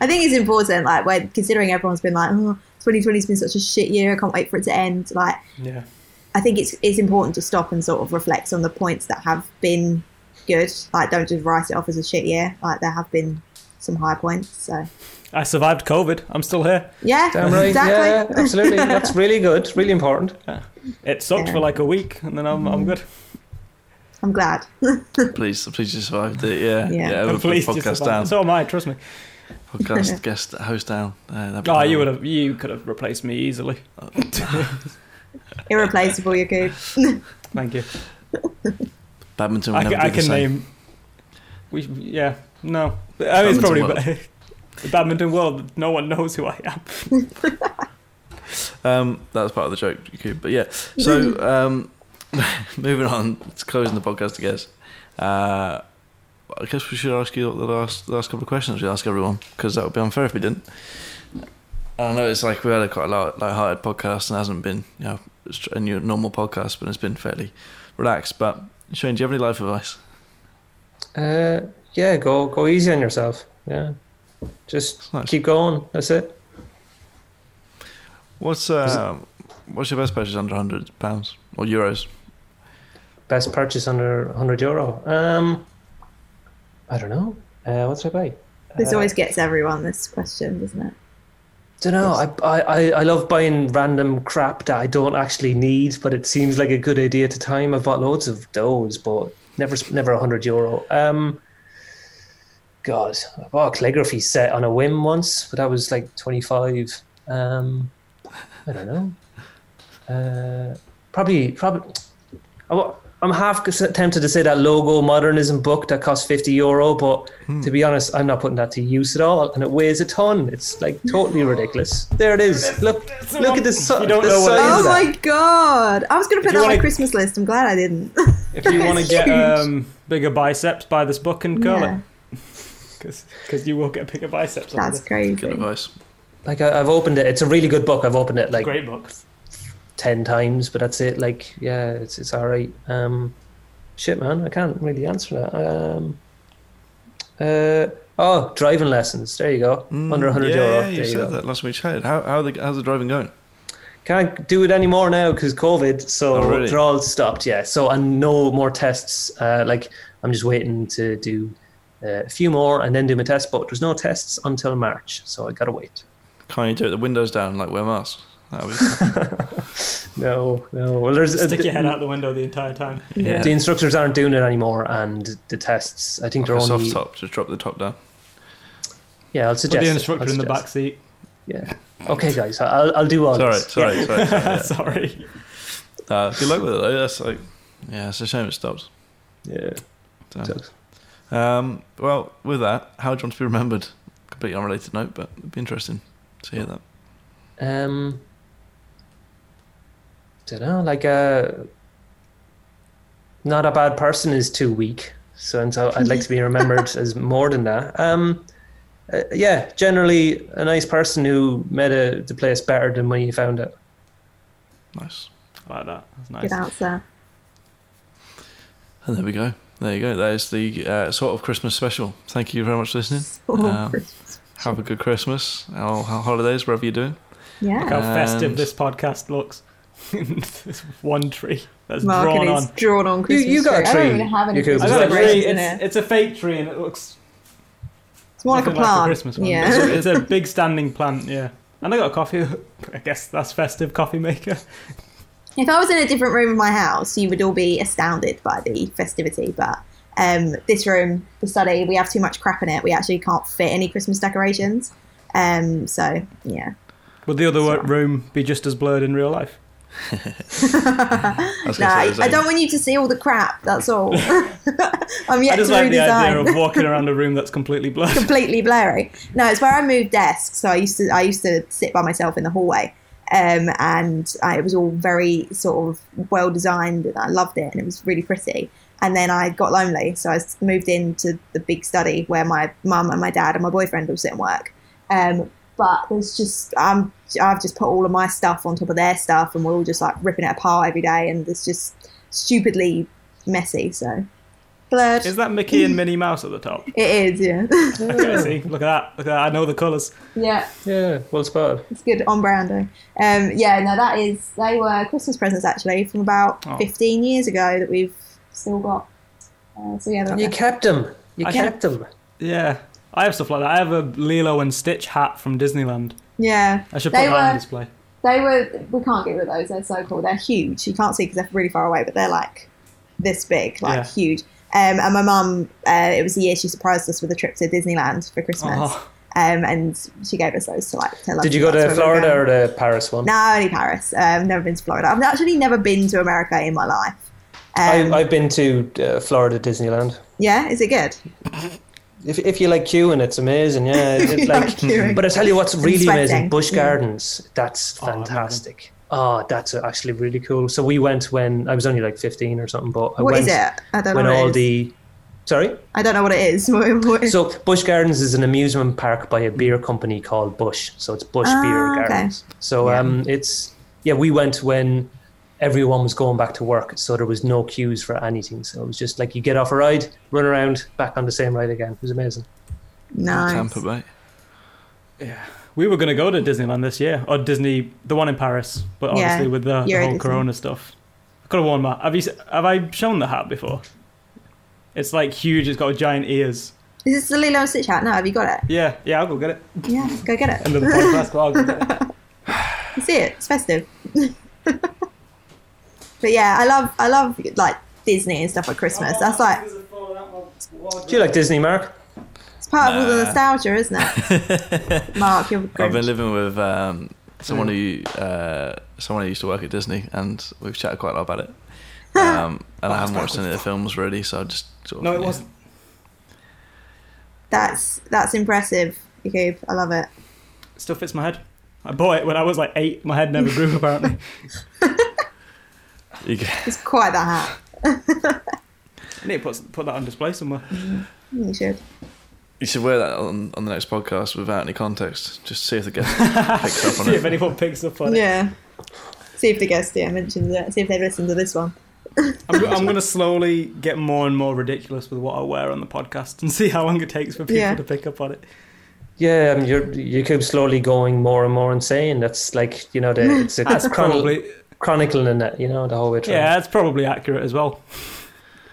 I think it's important, like, when considering everyone's been like, oh, 2020's been such a shit year. I can't wait for it to end. Like, yeah I think it's it's important to stop and sort of reflect on the points that have been good. Like, don't just write it off as a shit year. Like, there have been some high points. So, i survived covid i'm still here yeah, Damn right. exactly. Yeah, absolutely. That's really good. Really important. it sucked Yeah. for like a week and then i'm, I'm mm. good I'm glad. Please, please you survived it. Yeah, Yeah. yeah. I'm we'll put the podcast down. so am i trust me podcast guest host down. Uh, that'd Oh, you would have. You could have replaced me easily. Irreplaceable, Yakub. Thank you. Badminton. Will I, never ca- be I the can same. name. We yeah no. I mean, it's probably Badminton the badminton world. No one knows who I am. Um, that was part of the joke, you could, but yeah. So, um, moving on to closing the podcast, I guess. Uh, I guess we should ask you the last the last couple of questions we ask everyone because that would be unfair if we didn't. I know it's like we had a quite a light, light-hearted podcast and hasn't been you know a new normal podcast, but it's been fairly relaxed. But Shane, do you have any life advice? Uh, yeah, go go easy on yourself. Yeah, just Nice. keep going. That's it. What's uh, what's your best purchase under hundred pounds or euros? Best purchase under 100 euro. Um, I don't know. Uh, what did I buy? This Uh, always gets everyone this question, doesn't it? don't know. I, I I- love buying random crap that I don't actually need, but it seems like a good idea at the time. I've bought loads of those, but never never a hundred euro. Um, God, I bought a calligraphy set on a whim once, but that was like twenty five. Um, I don't know. Uh, probably probably. I I'm half tempted to say that logo modernism book that costs 50 euro, but to be honest, I'm not putting that to use at all, and it weighs a ton. It's like totally ridiculous. There it is. Look, look at this. You don't the know what it size Oh my god! I was going to put that on my Christmas list. I'm glad I didn't. If you want to get um, bigger biceps, buy this book and curl Yeah, it because you will get bigger biceps. that's That's crazy. Good advice. Like I, I've opened it. It's a really good book. I've opened it like great book. Ten times, but that's it. Like yeah, it's it's all right. Um, shit, man, I can't really answer that. Um, uh, oh, driving lessons. There you go. Under 100 Mm, yeah, euro. Yeah, you you said go. that last week. Chatted. How how the how's the driving going? Can't do it anymore now because COVID. So Oh, really? they're all stopped. Yeah. So and no more tests. Uh, like I'm just waiting to do uh, a few more and then do my test. But there's no tests until March, so I gotta wait. Can't you do it? The windows down, like wear masks. That was No, no. Well, there's Stick uh, your head out the window the entire time. yeah. The instructors aren't doing it anymore, and the tests. I think Like they're a only. soft top. Just drop the top down. Yeah, I'll suggest. Put the instructor I'll in the back seat. Yeah. Okay, guys. I'll I'll do all Sorry, this. sorry, Yeah. sorry. sorry yeah. Sorry. Uh, good luck with it though. That's like, yeah, it's a shame it stops. Yeah. So, Sucks. um, well, with that, how do you want to be remembered? Completely unrelated note, but it'd be interesting to hear that. Um. Don't know. Like a Not a bad person is too weak. So and so I'd like to be remembered as more than that. Um. uh, yeah, generally a nice person who made a, the place better than when you found it. Nice. I like that. That's nice. Good answer. And there we go. There you go. That is the uh, sort of Christmas special. Thank you very much for listening. Oh, Um, Christmas. Have a good Christmas or holidays, wherever you're doing. Yeah. Look How festive And- this podcast looks. This one tree that's Market drawn on. drawn on Christmas you got a tree. I don't even have any you I Christmas got a tree. It's, it's a fake tree and it looks It's more like a nothing plant. Christmas one. yeah. It's, a, it's a big standing plant, yeah. And I got a coffee. I guess that's festive coffee maker. If I was in a different room of my house, you would all be astounded by the festivity. But um, this room, the study, we have too much crap in it. We actually can't fit any Christmas decorations. Um, so yeah, Would the other Sorry. room be just as blurred in real life? I no, I, I don't want you to see all the crap. That's all. I'm yet I just to like the idea of walking around a room that's completely blurred. completely blurry. No, it's where I moved desks. So I used to I used to sit by myself in the hallway, um, and I, it was all very sort of well designed, and I loved it, and it was really pretty. And then I got lonely, so I moved into the big study where my mum and my dad and my boyfriend all sit and work. Um, but there's just um, I've just put all of my stuff on top of their stuff, and we're all just like ripping it apart every day, and it's just stupidly messy. So blurred. Is that Mickey and Minnie Mouse at the top? it is, yeah, Okay, see, look at that. Look at that. I know the colours. yeah. Yeah, well spotted. It's good on branding. Um, yeah, no, that is they were Christmas presents actually from about Oh. 15 years ago that we've still got. Uh, so yeah, You kept them. You I kept them. Yeah. I have stuff like that. I have a Lilo and Stitch hat from Disneyland. yeah, I should put They that on were- display. they were. We can't get rid of those. They're so cool. They're huge. You can't see because they're really far away, but they're like this big, like Yeah. huge. Um, and my mum, uh, it was the year she surprised us with a trip to Disneyland for Christmas. Oh, Um, and she gave us those to like tell us. Did you go to where we're Florida or the Paris one? No, only Paris. I've never been to Florida. I've actually never been to America in my life. I, Um, I've been to uh, Florida Disneyland. yeah, is it good? If, if you like queuing, it's amazing. Yeah, it, like. like. But I tell you what's really amazing. Busch Yeah. Gardens. That's Oh, I've never been. fantastic. Oh, that's actually really cool. So we went when I was only like fifteen or something. But I What went is it? I don't know when all the. Sorry. I don't know what it is. What- what- So Busch Gardens is an amusement park by a beer company called Busch. So it's Busch Ah, Beer okay. Gardens. So Yeah. um, it's yeah, we went when everyone was going back to work, so there was no queues for anything. So it was just like you get off a ride, run around, back on the same ride again. It was amazing. nice. Tampa Bay. Yeah. We were going to go to Disneyland this year, or Disney, the one in Paris, but Yeah, obviously with the, the whole Disney. Corona stuff. I could have worn my. Have you? Have I shown the hat before? It's like huge. It's got giant ears. Is this the Lilo and Stitch hat? No, have you got it? Yeah, yeah. I'll go get it. Yeah, go get it. End of the podcast. but I'll go get it. You see it. It's festive. but yeah, I love I love like Disney and stuff at Christmas. That's like Do you like Disney, Mark? it's part of all the nostalgia, isn't it? Mark, you're I've been living with um, someone who uh, someone who used to work at Disney, and we've chatted quite a lot about it. Um, and I haven't watched any of the films really, so I just sort of, No, it yeah. wasn't. That's that's impressive, Yakub. I love it. It still fits my head. I bought it when I was like eight. My head never grew apparently. You can- It's quite the hat. I need to put put that on display somewhere. You should. You should wear that on, on the next podcast without any context. Just see if the guest picks up on See if anyone picks up on it. Yeah. See if the guest yeah mentions it. See if they listen to this one. I'm, I'm going to slowly get more and more ridiculous with what I wear on the podcast and see how long it takes for people Yeah. to pick up on it. Yeah, um, you're you keep slowly going more and more insane. That's like you know, the, it's a That's chron- probably chronicling it. You know, the whole way through. yeah, that's probably accurate as well.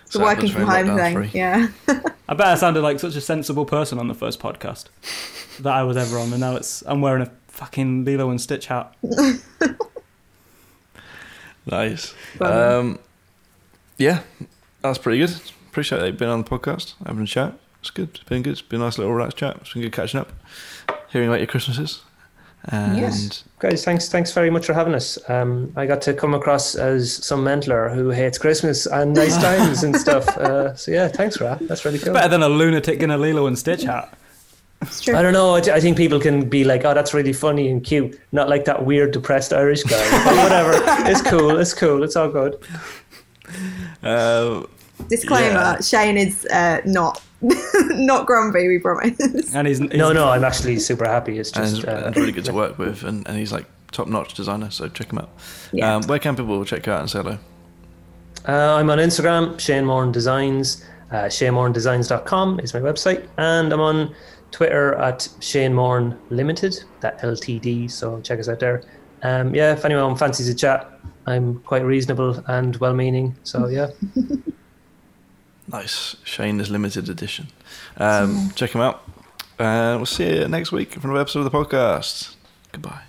The So working happens from home thing. free. Yeah. I bet I sounded like such a sensible person on the first podcast that I was ever on, and now it's I'm wearing a fucking Lilo and Stitch hat. Nice. Funny. Um, yeah, that's pretty good. Appreciate that you've been on the podcast, having a chat. It's good. It's been good. It's been a nice little relaxed chat. It's been good catching up, hearing about your Christmases. And Yes. Guys, thanks thanks very much for having us. Um, I got to come across as some mentaler who hates Christmas and nice times and stuff. Uh, so yeah, thanks for that. That's really cool. Better than a lunatic in a Lilo and Stitch hat. True. I don't know. I, I think people can be like, "Oh, that's really funny and cute," not like that weird, depressed Irish guy. But whatever. It's cool. It's cool. It's all good. uh, Disclaimer: Yeah. Shane is uh, not not grumpy. We promise. And he's, he's No, no, I'm actually super happy. It's and just he's, uh, and really good to work with, and, and he's like top notch designer. So check him out. Yeah. Um, where can people check you out and say hello? Uh, I'm on Instagram, Shane Moran Designs. Uh, ShaneMoranDesigns.com is my website, and I'm on Twitter at Shane Moran Limited, that LTD. So check us out there. Um, yeah, if anyone fancies a chat, I'm quite reasonable and well-meaning. So yeah, Nice. Shane is limited edition. Um, check him out. Uh, we'll see you next week for another episode of the podcast. Goodbye.